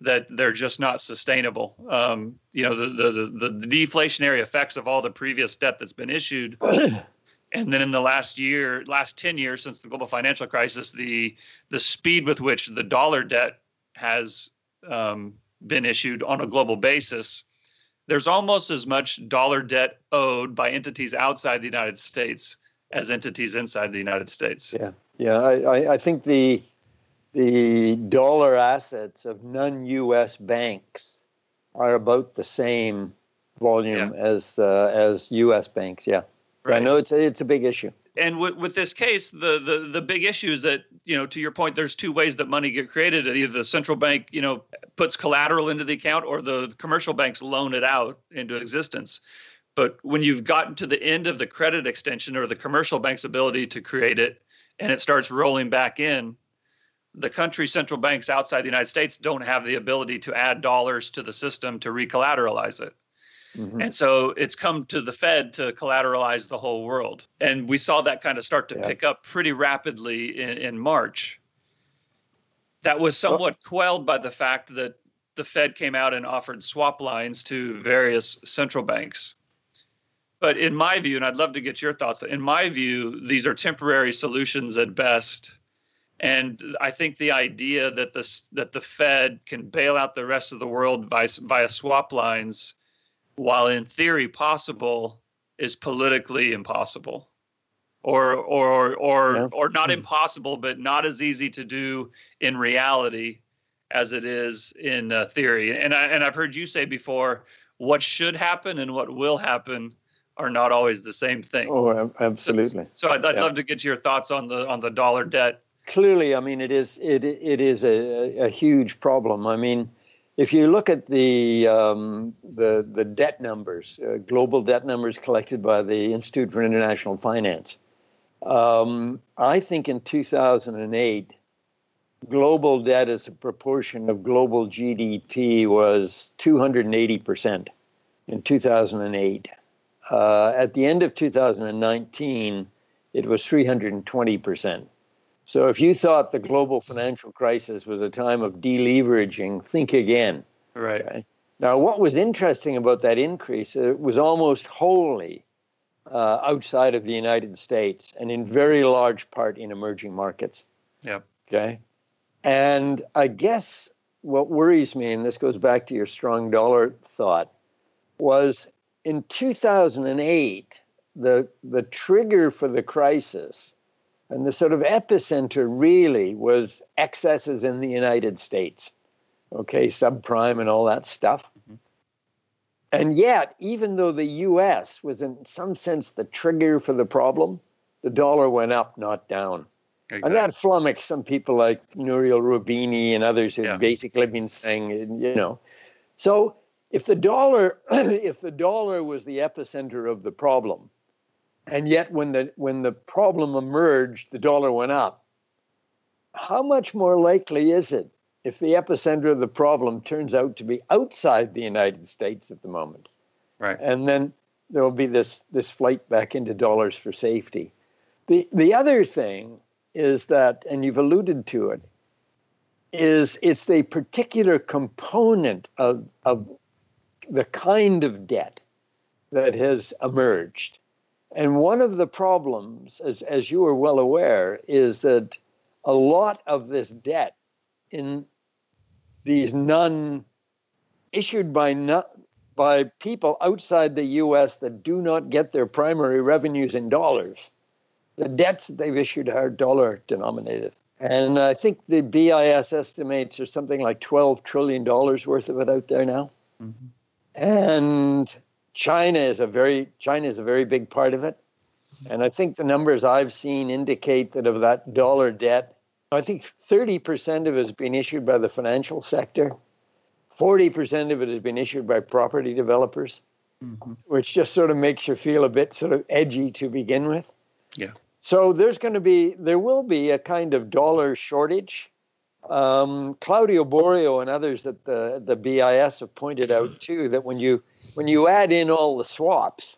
that they're just not sustainable. Um, you know, the, the, the the deflationary effects of all the previous debt that's been issued, and then in the last year, last ten years since the global financial crisis, the the speed with which the dollar debt has um, been issued on a global basis, there's almost as much dollar debt owed by entities outside the United States as entities inside the United States. Yeah, yeah. I, I think the the dollar assets of non-U.S. banks are about the same volume yeah. as uh, as U.S. banks. Yeah, right. I know it's it's a big issue. And with, with this case, the, the the big issue is that you know, to your point, there's two ways that money get created. Either the central bank, you know, puts collateral into the account, or the commercial banks loan it out into existence. But when you've gotten to the end of the credit extension or the commercial bank's ability to create it and it starts rolling back in, the country central banks outside the United States don't have the ability to add dollars to the system to recollateralize it. Mm-hmm. And so it's come to the Fed to collateralize the whole world. And we saw that kind of start to yeah. pick up pretty rapidly in, in March. That was somewhat quelled by the fact that the Fed came out and offered swap lines to various central banks. But in my view, and I'd love to get your thoughts, in my view, these are temporary solutions at best. And I think the idea that the that the Fed can bail out the rest of the world via, via swap lines, while in theory possible, is politically impossible, or or or yeah. or not impossible, but not as easy to do in reality as it is in uh, theory. And I and I've heard you say before, what should happen and what will happen are not always the same thing. Oh, absolutely. So, so I'd, I'd yeah. love to get your thoughts on the on the dollar debt. Clearly, I mean it is it it is a, a huge problem. I mean, if you look at the um, the the debt numbers, uh, global debt numbers collected by the Institute for International Finance, um, I think in 2008, global debt as a proportion of global GDP was 280 percent in 2008. Uh, at the end of 2019, it was 320%. So if you thought the global financial crisis was a time of deleveraging, think again. Right. Okay? Now, what was interesting about that increase, it was almost wholly uh, outside of the United States and in very large part in emerging markets. Yeah. Okay. And I guess what worries me, and this goes back to your strong dollar thought, was in 2008, the, the trigger for the crisis and the sort of epicenter really was excesses in the United States, okay, subprime and all that stuff. Mm-hmm. And yet, even though the US was in some sense the trigger for the problem, the dollar went up, not down. Exactly. And that flummoxed some people like Nouriel Roubini and others who've yeah. basically been saying, you know. So if the dollar if the dollar was the epicenter of the problem and yet when the when the problem emerged the dollar went up how much more likely is it if the epicenter of the problem turns out to be outside the united states at the moment? Right. And then there will be this this flight back into dollars for safety. The the other thing is that and you've alluded to it is it's the particular component of, of the kind of debt that has emerged. And one of the problems, as, as you are well aware, is that a lot of this debt in these non issued by not, by people outside the US that do not get their primary revenues in dollars, the debts that they've issued are dollar denominated. And I think the BIS estimates there's something like $12 trillion worth of it out there now. Mm-hmm. And China is a very China is a very big part of it. And I think the numbers I've seen indicate that of that dollar debt, I think 30% of it has been issued by the financial sector, 40% of it has been issued by property developers, mm-hmm. which just sort of makes you feel a bit sort of edgy to begin with. Yeah. So there's going to be, there will be a kind of dollar shortage. Um, Claudio Borio and others at the the BIS have pointed out too that when you when you add in all the swaps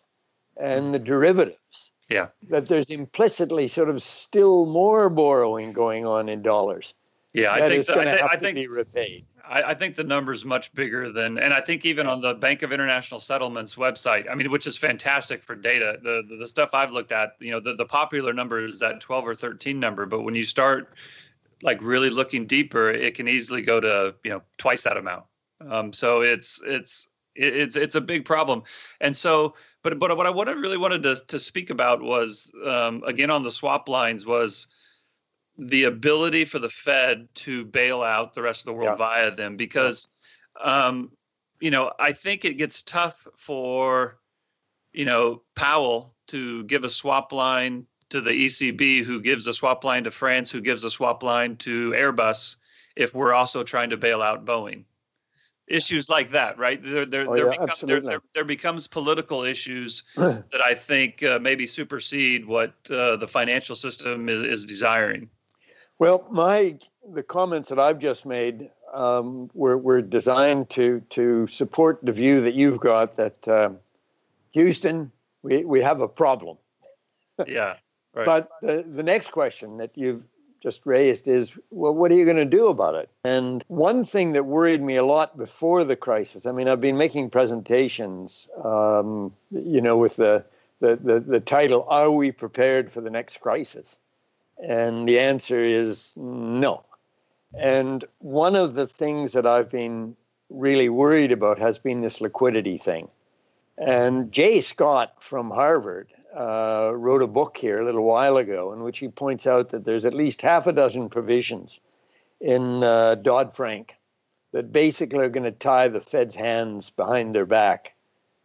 and the derivatives, yeah, that there's implicitly sort of still more borrowing going on in dollars. Yeah, I think so. I, th- I think repaid. I, I, think the number's much bigger than, and I think even on the Bank of International Settlements website, I mean, which is fantastic for data. The the, the stuff I've looked at, you know, the, the popular number is that 12 or 13 number, but when you start like really looking deeper, it can easily go to you know twice that amount. Um, so it's it's it's it's a big problem, and so but but what I what I really wanted to to speak about was um, again on the swap lines was the ability for the Fed to bail out the rest of the world yeah. via them because um, you know I think it gets tough for you know Powell to give a swap line to the ECB who gives a swap line to France who gives a swap line to Airbus if we're also trying to bail out Boeing issues like that, right? There, there, oh, there, yeah, become, there, there, there, becomes political issues that I think uh, maybe supersede what uh, the financial system is, is, desiring. Well, my the comments that I've just made um, were, were designed to to support the view that you've got that uh, Houston, we, we have a problem. yeah. Right. But the, the next question that you've just raised is well, what are you going to do about it? And one thing that worried me a lot before the crisis, I mean, I've been making presentations, um, you know, with the, the, the, the title, Are We Prepared for the Next Crisis? And the answer is no. And one of the things that I've been really worried about has been this liquidity thing. And Jay Scott from Harvard uh, wrote a book here a little while ago in which he points out that there's at least half a dozen provisions in uh, Dodd Frank that basically are going to tie the Fed's hands behind their back.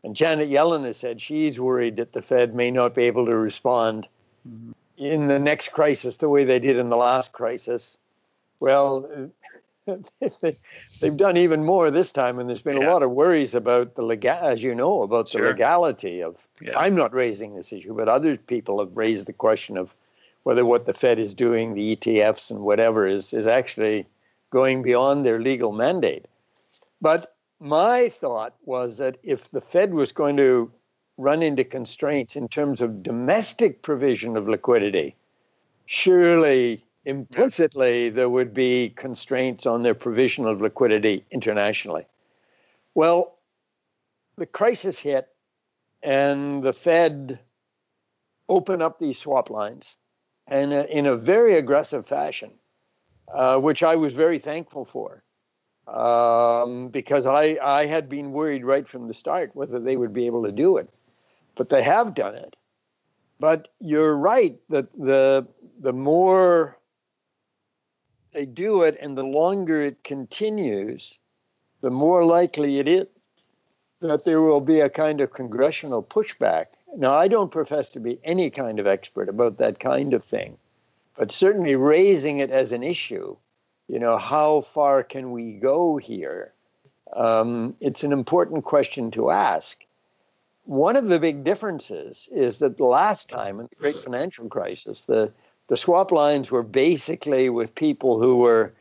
And Janet Yellen has said she's worried that the Fed may not be able to respond mm-hmm. in the next crisis the way they did in the last crisis. Well, they've done even more this time, and there's been yeah. a lot of worries about the legal, as you know, about sure. the legality of. Yeah. I'm not raising this issue, but other people have raised the question of whether what the Fed is doing, the ETFs and whatever, is is actually going beyond their legal mandate. But my thought was that if the Fed was going to run into constraints in terms of domestic provision of liquidity, surely implicitly there would be constraints on their provision of liquidity internationally. Well, the crisis hit and the Fed opened up these swap lines and uh, in a very aggressive fashion, uh, which I was very thankful for. Um, because I, I had been worried right from the start whether they would be able to do it. But they have done it. But you're right that the the more they do it, and the longer it continues, the more likely it is that there will be a kind of congressional pushback. Now, I don't profess to be any kind of expert about that kind of thing, but certainly raising it as an issue, you know, how far can we go here? Um, it's an important question to ask. One of the big differences is that the last time in the great financial crisis, the the swap lines were basically with people who were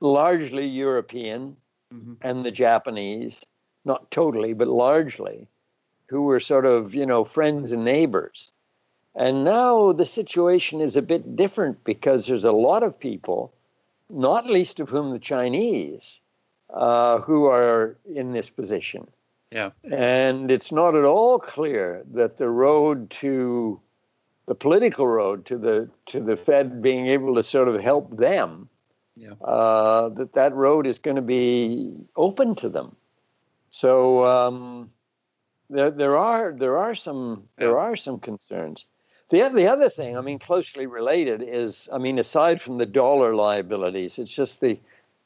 largely European mm-hmm. and the Japanese, not totally, but largely, who were sort of, you know, friends and neighbors. And now the situation is a bit different because there's a lot of people, not least of whom the Chinese, uh, who are in this position. Yeah. And it's not at all clear that the road to the political road to the to the Fed being able to sort of help them, yeah. uh, that that road is going to be open to them. So um, there there are there are some there are some concerns. The, the other thing, I mean, closely related is, I mean, aside from the dollar liabilities, it's just the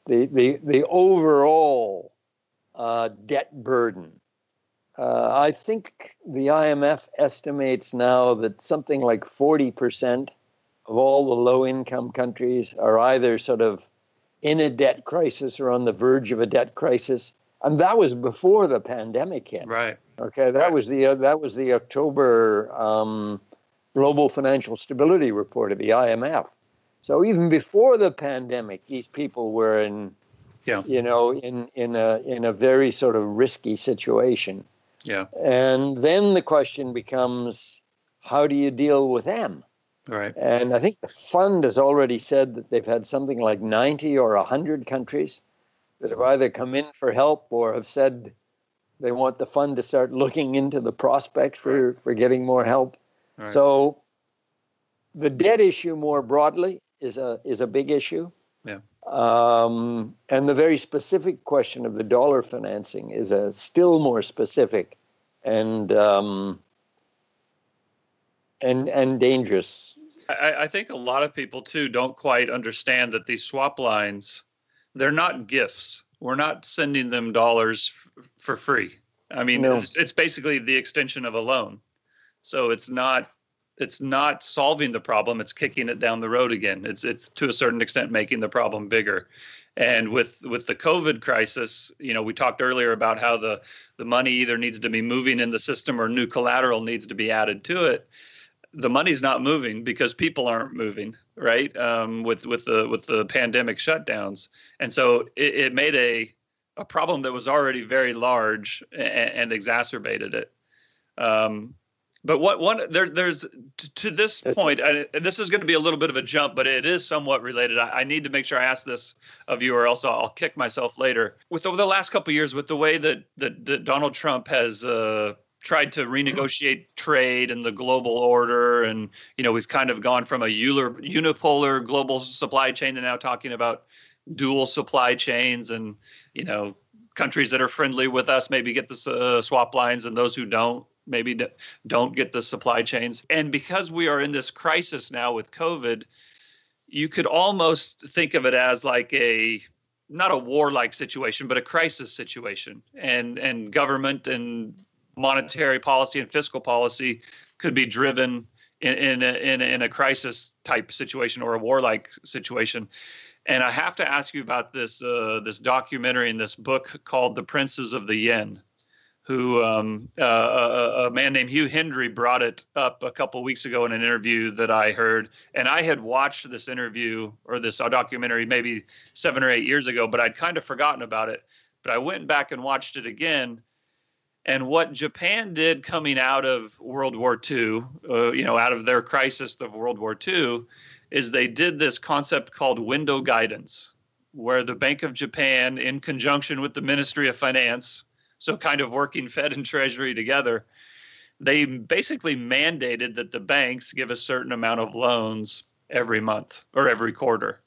the the, the overall uh, debt burden. Uh, I think the IMF estimates now that something like 40% of all the low income countries are either sort of in a debt crisis or on the verge of a debt crisis. And that was before the pandemic hit. Right. Okay, that was the uh, that was the October um, Global Financial Stability Report of the IMF. So even before the pandemic, these people were in, yeah. you know, in in a in a very sort of risky situation. Yeah. And then the question becomes, how do you deal with them? Right. And I think the fund has already said that they've had something like 90 or 100 countries that have either come in for help or have said they want the fund to start looking into the prospects for, for getting more help. Right. So the debt issue more broadly is a is a big issue. Um, and the very specific question of the dollar financing is a still more specific and um, and and dangerous I, I think a lot of people too don't quite understand that these swap lines, they're not gifts. We're not sending them dollars f- for free. I mean, no. it's, it's basically the extension of a loan. So it's not it's not solving the problem it's kicking it down the road again it's it's to a certain extent making the problem bigger and with with the covid crisis you know we talked earlier about how the the money either needs to be moving in the system or new collateral needs to be added to it the money's not moving because people aren't moving, right? Um, with with the with the pandemic shutdowns, and so it, it made a a problem that was already very large and, and exacerbated it. Um, but what one there there's to, to this point, and this is going to be a little bit of a jump, but it is somewhat related. I, I, need to make sure I ask this of you, or else I'll kick myself later. With over the last couple years, with the way that that, that Donald Trump has uh, tried to renegotiate trade and the global order and you know we've kind of gone from a unipolar global supply chain to now talking about dual supply chains and you know countries that are friendly with us maybe get the uh, swap lines and those who don't maybe don't get the supply chains. And because we are in this crisis now with covid you could almost think of it as like a not a warlike situation but a crisis situation. And and government and monetary policy and fiscal policy could be driven in in a, in, a, in a crisis type situation or a warlike situation. And I have to ask you about this uh, this documentary and this book called The Princes of the Yen, who um, uh, a, a, man named Hugh Hendry brought it up a couple weeks ago in an interview that I heard. And I had watched this interview or this documentary maybe seven or eight years ago, but I'd kind of forgotten about it. But I went back and watched it again and what Japan did coming out of World War II, uh, you know, out of their crisis of World War II, is they did this concept called window guidance, where the Bank of Japan, in conjunction with the Ministry of Finance, so kind of working Fed and Treasury together, they basically mandated that the banks give a certain amount of loans every month or every quarter.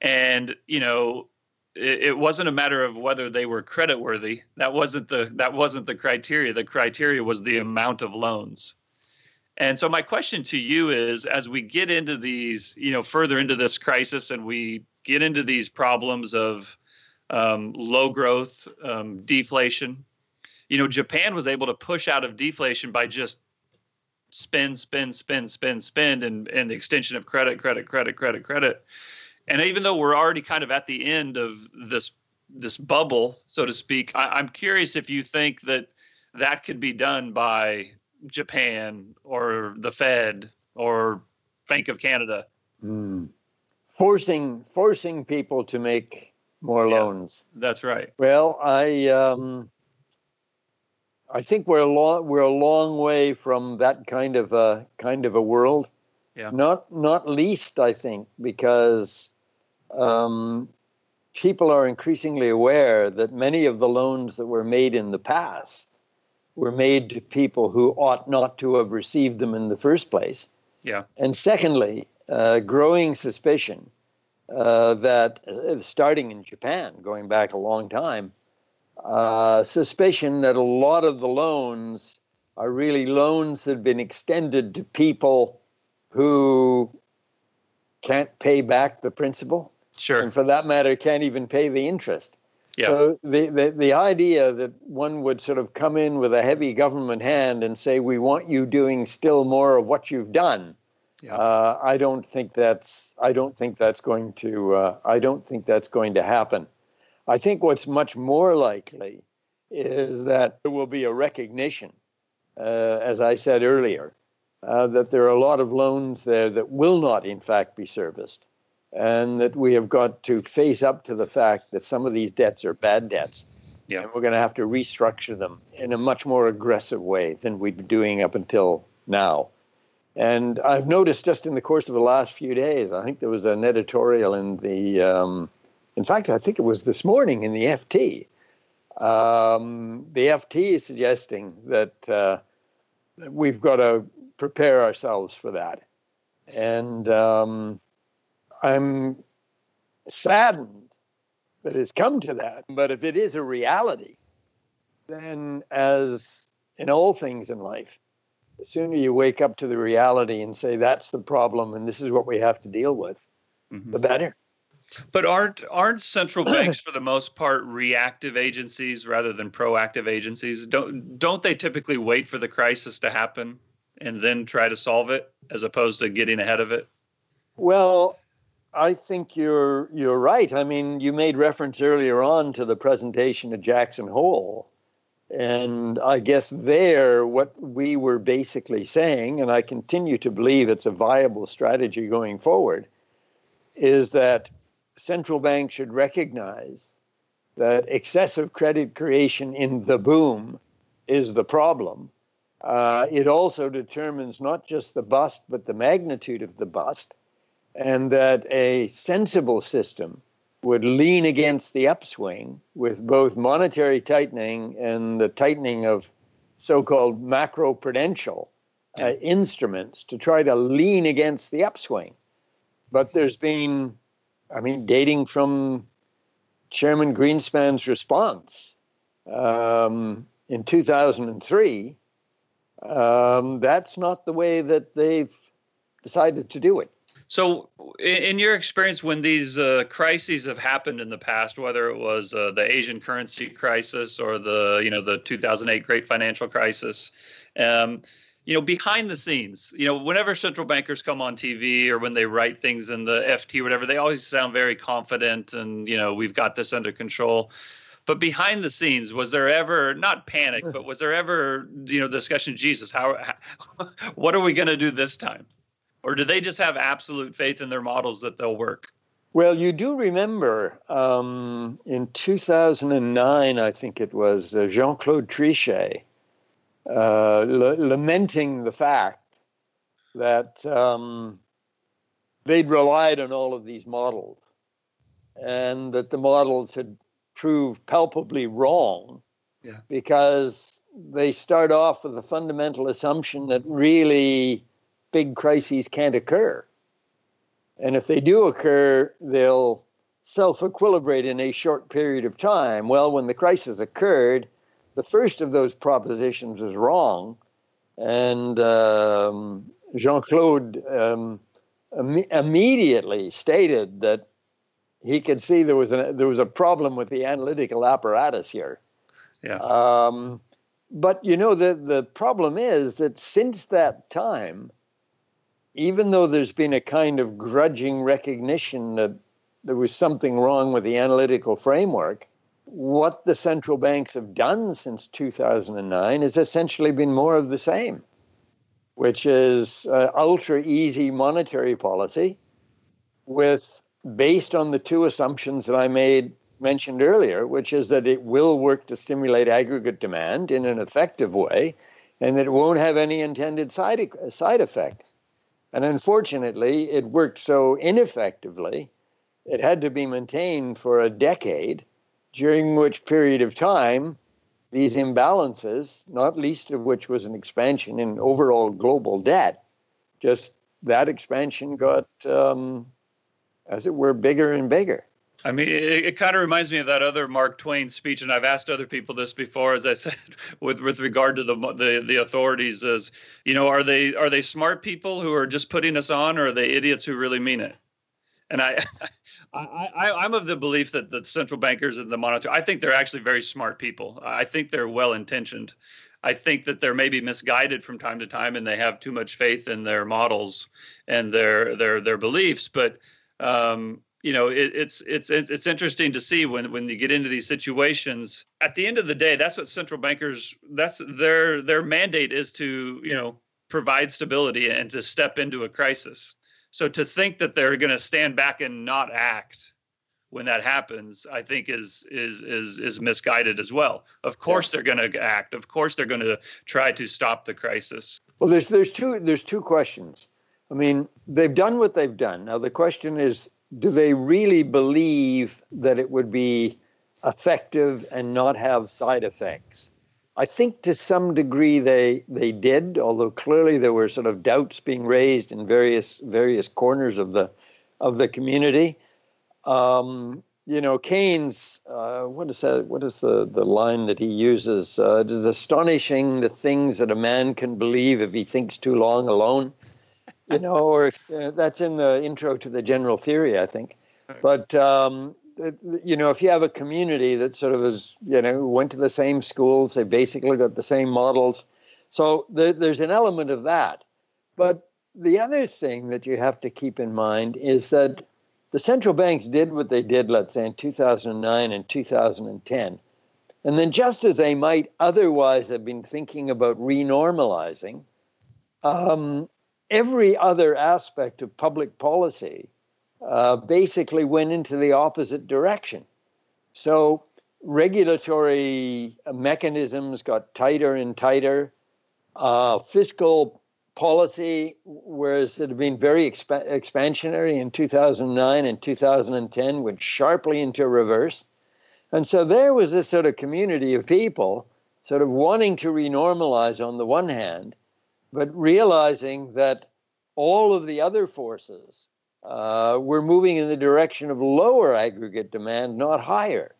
And, you know, it, wasn't a matter of whether they were credit worthy. That wasn't the that wasn't the criteria. The criteria was the amount of loans. And so my question to you is as we get into these, you know, further into this crisis and we get into these problems of um, low growth, um, deflation, you know, Japan was able to push out of deflation by just spend, spend, spend, spend, spend, and, and the extension of credit, credit, credit, credit, credit. And even though we're already kind of at the end of this this bubble, so to speak, I, am curious if you think that that could be done by Japan or the Fed or Bank of Canada. Mm. Forcing forcing people to make more yeah, loans. That's right. Well, I um, I think we're a long we're a long way from that kind of a kind of a world. Yeah. Not not least, I think, because um, people are increasingly aware that many of the loans that were made in the past were made to people who ought not to have received them in the first place. Yeah. And secondly, uh, growing suspicion uh, that, uh, starting in Japan, going back a long time, uh, suspicion that a lot of the loans are really loans that have been extended to people who can't pay back the principal. Sure. And for that matter, can't even pay the interest. Yeah. So the, the, the idea that one would sort of come in with a heavy government hand and say, we want you doing still more of what you've done. Yeah. Uh, I don't think that's I don't think that's going to uh, I don't think that's going to happen. I think what's much more likely is that there will be a recognition, uh, as I said earlier, uh, that there are a lot of loans there that will not, in fact, be serviced, and that we have got to face up to the fact that some of these debts are bad debts. Yeah. And we're going to have to restructure them in a much more aggressive way than we've been doing up until now. And I've noticed just in the course of the last few days, I think there was an editorial in the, um, in fact, I think it was this morning in the FT. Um, the FT is suggesting that, uh, we've got to prepare ourselves for that. And um, I'm saddened that it's come to that. But if it is a reality, then as in all things in life, the sooner you wake up to the reality and say that's the problem and this is what we have to deal with, Mhm. the better. But aren't aren't central banks for the most part reactive agencies rather than proactive agencies? Don't don't they typically wait for the crisis to happen and then try to solve it as opposed to getting ahead of it? Well, I think you're you're right. I mean, you made reference earlier on to the presentation of Jackson Hole. And I guess there, what we were basically saying, and I continue to believe it's a viable strategy going forward, is that central banks should recognize that excessive credit creation in the boom is the problem. Uh, it also determines not just the bust, but the magnitude of the bust, and that a sensible system would lean against the upswing with both monetary tightening and the tightening of so called macro prudential uh, instruments to try to lean against the upswing. But there's been, I mean, dating from Chairman Greenspan's response um, in 2003, um, that's not the way that they've decided to do it. So, in, your experience, when these uh, crises have happened in the past, whether it was uh, the Asian currency crisis or the you know the 2008 Great Financial Crisis, um, you know behind the scenes, you know whenever central bankers come on TV or when they write things in the FT or whatever, they always sound very confident and you know we've got this under control. But behind the scenes, was there ever not panic, but was there ever you know discussion? Jesus, how, how what are we going to do this time? Or do they just have absolute faith in their models that they'll work? Well, you do remember um, in 2009, I think it was uh, Jean Claude Trichet uh, l- lamenting the fact that um, they'd relied on all of these models and that the models had proved palpably wrong Yeah. because they start off with the fundamental assumption that really big crises can't occur. And if they do occur, they'll self equilibrate in a short period of time. Well, when the crisis occurred, the first of those propositions was wrong. And um, Jean Claude um, Im- immediately stated that he could see there was, a, there was a problem with the analytical apparatus here. Yeah. Um, but you know, the, the problem is that since that time, even though there's been a kind of grudging recognition that there was something wrong with the analytical framework, what the central banks have done since 2009 has essentially been more of the same, which is uh, ultra easy monetary policy with based on the two assumptions that I made mentioned earlier, which is that it will work to stimulate aggregate demand in an effective way and that it won't have any intended side, side effect. And unfortunately, it worked so ineffectively, it had to be maintained for a decade, during which period of time these imbalances, not least of which was an expansion in overall global debt, just that expansion got, um, as it were, bigger and bigger. I mean, it, it kind of reminds me of that other Mark Twain speech, and I've asked other people this before. As I said, with with regard to the the the authorities, is you know, are they are they smart people who are just putting us on, or are they idiots who really mean it? And I, I, I am of the belief that the central bankers and the monitor, I think they're actually very smart people. I think they're well intentioned. I think that they're maybe misguided from time to time, and they have too much faith in their models and their their their beliefs. But um, you know it, it's it's it's interesting to see when when you get into these situations. At the end of the day that's what central bankers that's their their mandate is to you know provide stability and to step into a crisis. So to think that they're going to stand back and not act when that happens i think is is is is misguided as well. Of course they're going to act. Of course they're going to try to stop the crisis. Well there's there's two there's two questions. I mean they've done what they've done. Now the question is do they really believe that it would be effective and not have side effects? I think to some degree they they did, although clearly there were sort of doubts being raised in various various corners of the of the community. Um, you know, Keynes. Uh, what is that? What is the the line that he uses? Uh, it is astonishing the things that a man can believe if he thinks too long alone you know, or if, uh, that's in the intro to the general theory, I think. But um, you know, if you have a community that sort of is, you know, went to the same schools, they basically got the same models. So there, there's an element of that. But the other thing that you have to keep in mind is that the central banks did what they did, let's say, in 2009 and 2010. And then, just as they might otherwise have been thinking about renormalizing, um, every other aspect of public policy uh, basically went into the opposite direction. So regulatory mechanisms got tighter and tighter. Uh, fiscal policy, whereas it had been very exp- expansionary in 2009 and 2010, went sharply into reverse. And so there was this sort of community of people sort of wanting to renormalize on the one hand, but realizing that all of the other forces uh, were moving in the direction of lower aggregate demand, not higher.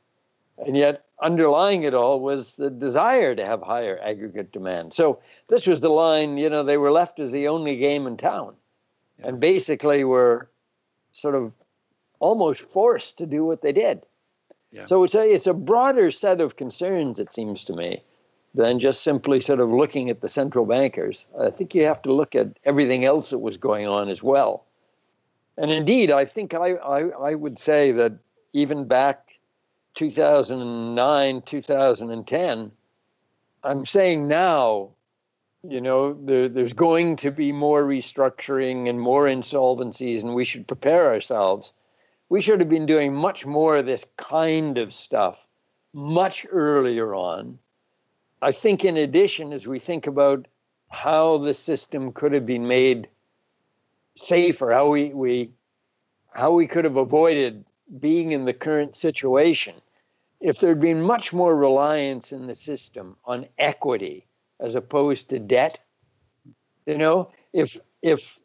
And yet, underlying it all was the desire to have higher aggregate demand. So, this was the line, you know, they were left as the only game in town and basically were sort of almost forced to do what they did. Yeah. So, it's a, it's a broader set of concerns, it seems to me, than just simply sort of looking at the central bankers. I think you have to look at everything else that was going on as well. And indeed, I think I, I, I would say that even back 2009, 2010, I'm saying now, you know, there, there's going to be more restructuring and more insolvencies, and we should prepare ourselves. We should have been doing much more of this kind of stuff much earlier on I think, in addition, as we think about how the system could have been made safer, how we, we how we could have avoided being in the current situation, if there'd been much more reliance in the system on equity as opposed to debt, you know, if if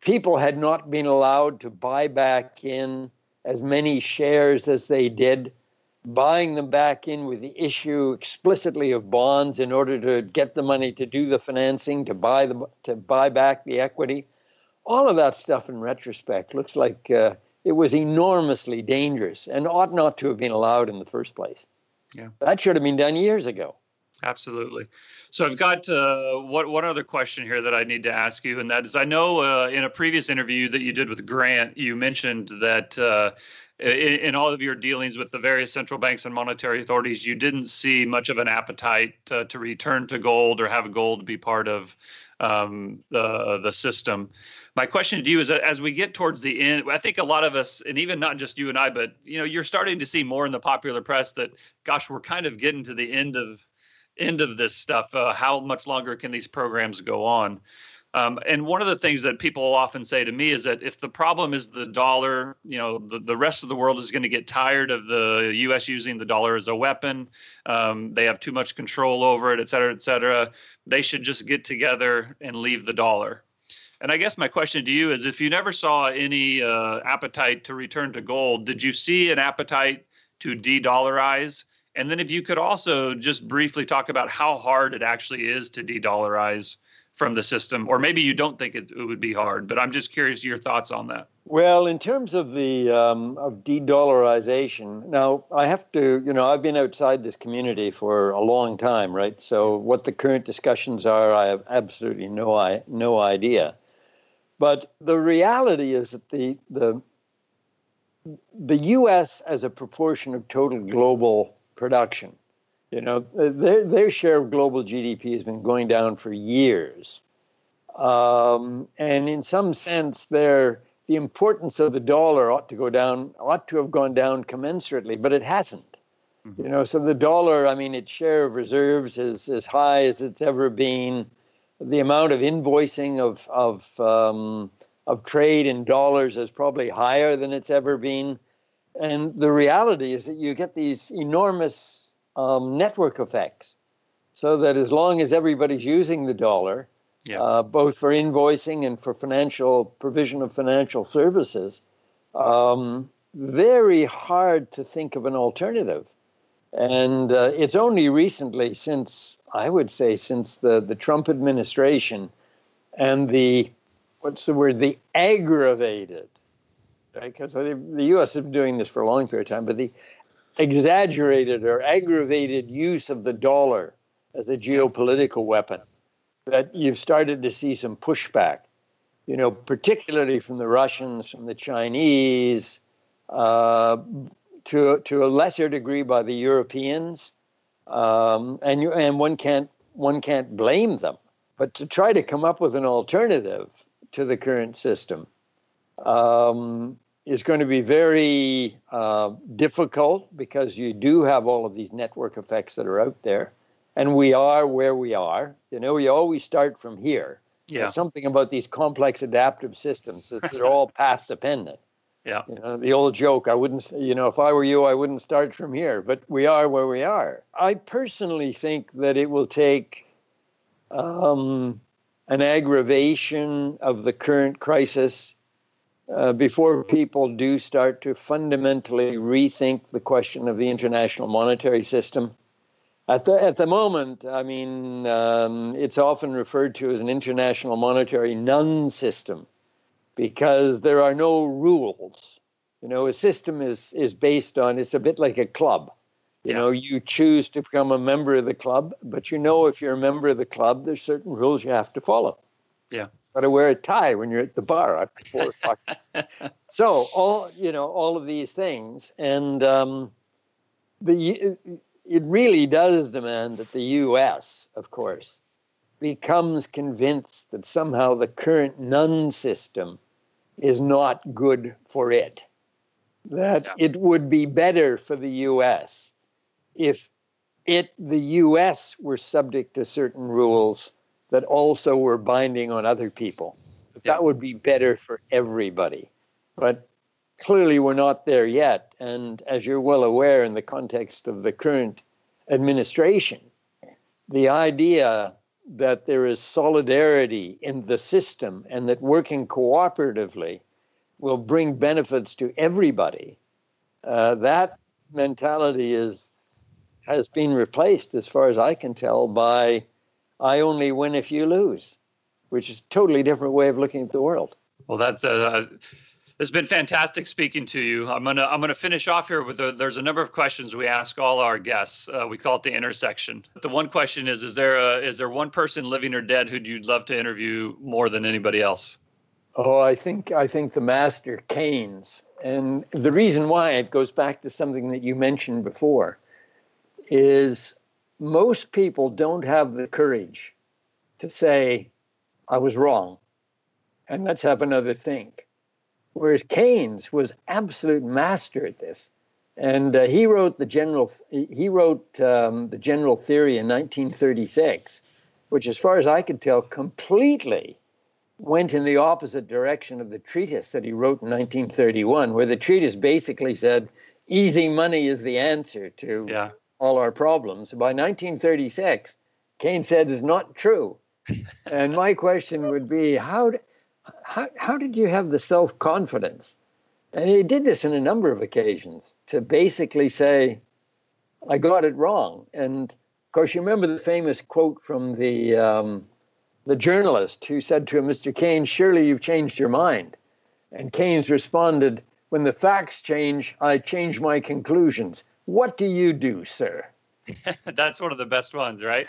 people had not been allowed to buy back in as many shares as they did buying them back in with the issue explicitly of bonds in order to get the money to do the financing, to buy the to buy back the equity. All of that stuff, in retrospect, looks like uh, it was enormously dangerous and ought not to have been allowed in the first place. Yeah, that should have been done years ago. Absolutely. So I've got uh, what one other question here that I need to ask you, and that is, I know uh, in a previous interview that you did with Grant, you mentioned that uh, in, in, all of your dealings with the various central banks and monetary authorities, you didn't see much of an appetite to, return to gold or have gold be part of um, the the system. My question to you is: as we get towards the end, I think a lot of us, and even not just you and I, but you know, you're starting to see more in the popular press that, gosh, we're kind of getting to the end of end of this stuff. Uh, how much longer can these programs go on? Um, and one of the things that people often say to me is that if the problem is the dollar, you know, the, the rest of the world is going to get tired of the U.S. using the dollar as a weapon. Um, they have too much control over it, et cetera, et cetera. They should just get together and leave the dollar. And I guess my question to you is if you never saw any uh, appetite to return to gold, did you see an appetite to de dollarize? And then if you could also just briefly talk about how hard it actually is to de dollarize from the system, or maybe you don't think it, it, would be hard, but I'm just curious your thoughts on that. Well, in terms of the um, of de-dollarization, now I have to, you know, I've been outside this community for a long time, right? So what the current discussions are, I have absolutely no I no idea. But the reality is that the the the U.S. as a proportion of total global production you know, their, their share of global GDP has been going down for years. Um, and in some sense, their, the importance of the dollar ought to go down, ought to have gone down commensurately, but it hasn't. Mm-hmm. You know, so the dollar, I mean, its share of reserves is as high as it's ever been. The amount of invoicing of of um, of trade in dollars is probably higher than it's ever been. And the reality is that you get these enormous um, network effects so that as long as everybody's using the dollar, yeah. uh, both for invoicing and for financial provision of financial services, um, very hard to think of an alternative. And uh, it's only recently, since I would say, since the, the Trump administration and the, what's the word, the aggravated, because right? the U.S. has been doing this for a long period of time, but the exaggerated or aggravated use of the dollar as a geopolitical weapon that you've started to see some pushback, you know, particularly from the Russians, from the Chinese, uh, to to a lesser degree by the Europeans, um, and you, and one can't one can't blame them. But to try to come up with an alternative to the current system, um, is going to be very uh, difficult because you do have all of these network effects that are out there, and we are where we are. You know, we always start from here. Yeah. There's something about these complex adaptive systems that they're all path dependent. Yeah. You know, the old joke, I wouldn't, you know, if I were you, I wouldn't start from here, but we are where we are. I personally think that it will take um, an aggravation of the current crisis uh, before people do start to fundamentally rethink the question of the international monetary system. At the, at the moment, I mean, um, it's often referred to as an international monetary none system because there are no rules. You know, a system is, is based on, it's a bit like a club. You know, you choose to become a member of the club, but you know if you're a member of the club, there's certain rules you have to follow. Yeah got to wear a tie when you're at the bar after four o'clock. so all you know, all of these things, and um, the it really does demand that the U.S., of course, becomes convinced that somehow the current none system is not good for it. That yeah. it would be better for the U.S. if it the U.S. were subject to certain rules that also were binding on other people. Yeah. That would be better for everybody. But clearly, we're not there yet. And as you're well aware, in the context of the current administration, the idea that there is solidarity in the system and that working cooperatively will bring benefits to everybody, uh, that mentality is has been replaced, as far as I can tell, by I only win if you lose, which is a totally different way of looking at the world. Well, that's uh, it's been fantastic speaking to you. I'm gonna I'm gonna finish off here with a, there's a number of questions we ask all our guests. Uh, we call it the intersection. The one question is: Is there a, is there one person living or dead who you'd love to interview more than anybody else? Oh, I think I think the master Keynes, and the reason why it goes back to something that you mentioned before, is most people don't have the courage to say, I was wrong, and let's have another think. Whereas Keynes was absolute master at this. And uh, he wrote the general he wrote um, the general theory in 1936, which, as far as I could tell, completely went in the opposite direction of the treatise that he wrote in 1931, where the treatise basically said easy money is the answer to yeah all our problems. By 1936, Keynes said is not true. and my question would be how how, how did you have the self confidence? And he did this in a number of occasions to basically say, I got it wrong. And of course, you remember the famous quote from the, um, the journalist who said to him, Mr. Keynes, surely you've changed your mind. And Keynes responded, When the facts change, I change my conclusions. What do you do, sir? That's one of the best ones, right?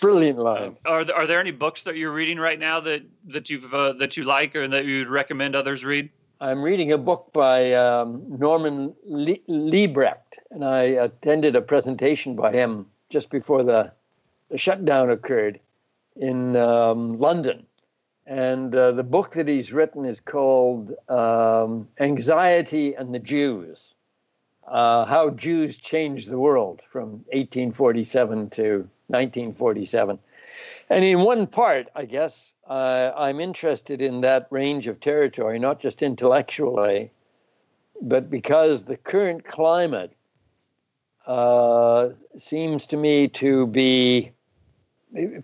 Brilliant line. Uh, are there, are there any books that you're reading right now that that you've uh, that you like or that you'd recommend others read? I'm reading a book by um, Norman Le- Lebrecht, and I attended a presentation by him just before the, the shutdown occurred in um, London. And uh, the book that he's written is called um, Anxiety and the Jews uh, How Jews Changed the World from 1847 to 1947. And in one part, I guess, uh, I'm interested in that range of territory, not just intellectually, but because the current climate uh, seems to me to be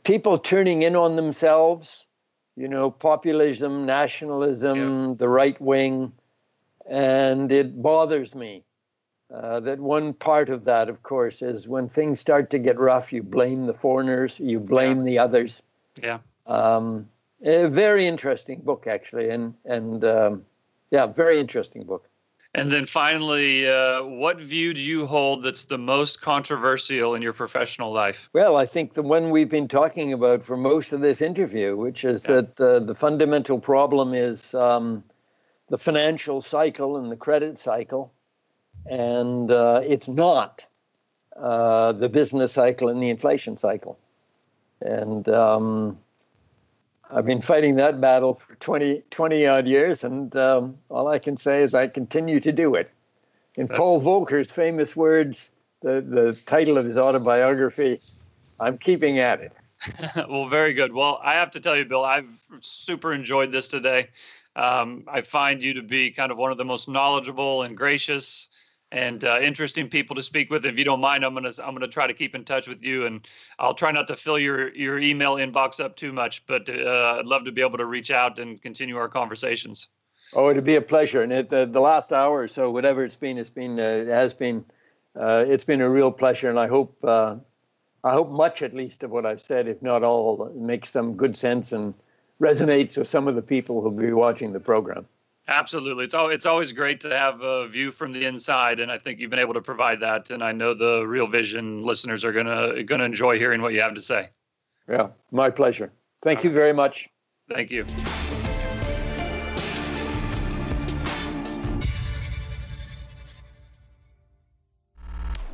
people turning in on themselves, you know, populism, nationalism, yeah. the right wing, and it bothers me. Uh, that one part of that, of course, is when things start to get rough, you blame the foreigners, you blame yeah. the others. Yeah. Um, a very interesting book, actually, and and um, yeah, very interesting book. And then finally, uh, what view do you hold that's the most controversial in your professional life? Well, I think the one we've been talking about for most of this interview, which is yeah. that uh, the fundamental problem is um, the financial cycle and the credit cycle and uh, it's not uh, the business cycle and the inflation cycle. And um, I've been fighting that battle for 20, 20 odd years, and um, all I can say is I continue to do it. In That's... Paul Volcker's famous words, the, the title of his autobiography, I'm keeping at it. well, very good. Well, I have to tell you, Bill, I've super enjoyed this today. Um, I find you to be kind of one of the most knowledgeable and gracious and uh, interesting people to speak with. If you don't mind, I'm gonna I'm gonna try to keep in touch with you, and I'll try not to fill your your email inbox up too much. But uh, I'd love to be able to reach out and continue our conversations. Oh, it'd be a pleasure. And it, the, the last hour or so, whatever it's been, it's been uh, it has been uh, it's been a real pleasure, and I hope uh, I hope much at least of what I've said, if not all, makes some good sense and resonates with some of the people who'll be watching the program. Absolutely. It's, it's always great to have a view from the inside, and I think you've been able to provide that. And I know the Real Vision listeners are gonna gonna enjoy hearing what you have to say. Yeah, my pleasure. Thank All you right. very much. Thank you.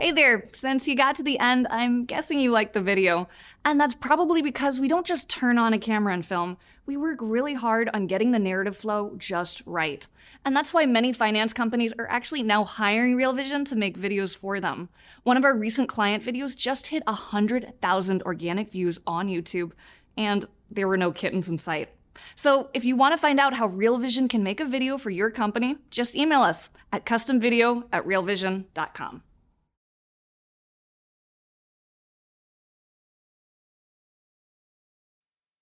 Hey there, since you got to the end, I'm guessing you liked the video. And that's probably because we don't just turn on a camera and film, we work really hard on getting the narrative flow just right. And that's why many finance companies are actually now hiring Real Vision to make videos for them. One of our recent client videos just hit 100,000 organic views on YouTube, and there were no kittens in sight. So, if you want to find out how Real Vision can make a video for your company, just email us at customvideo at realvision.com.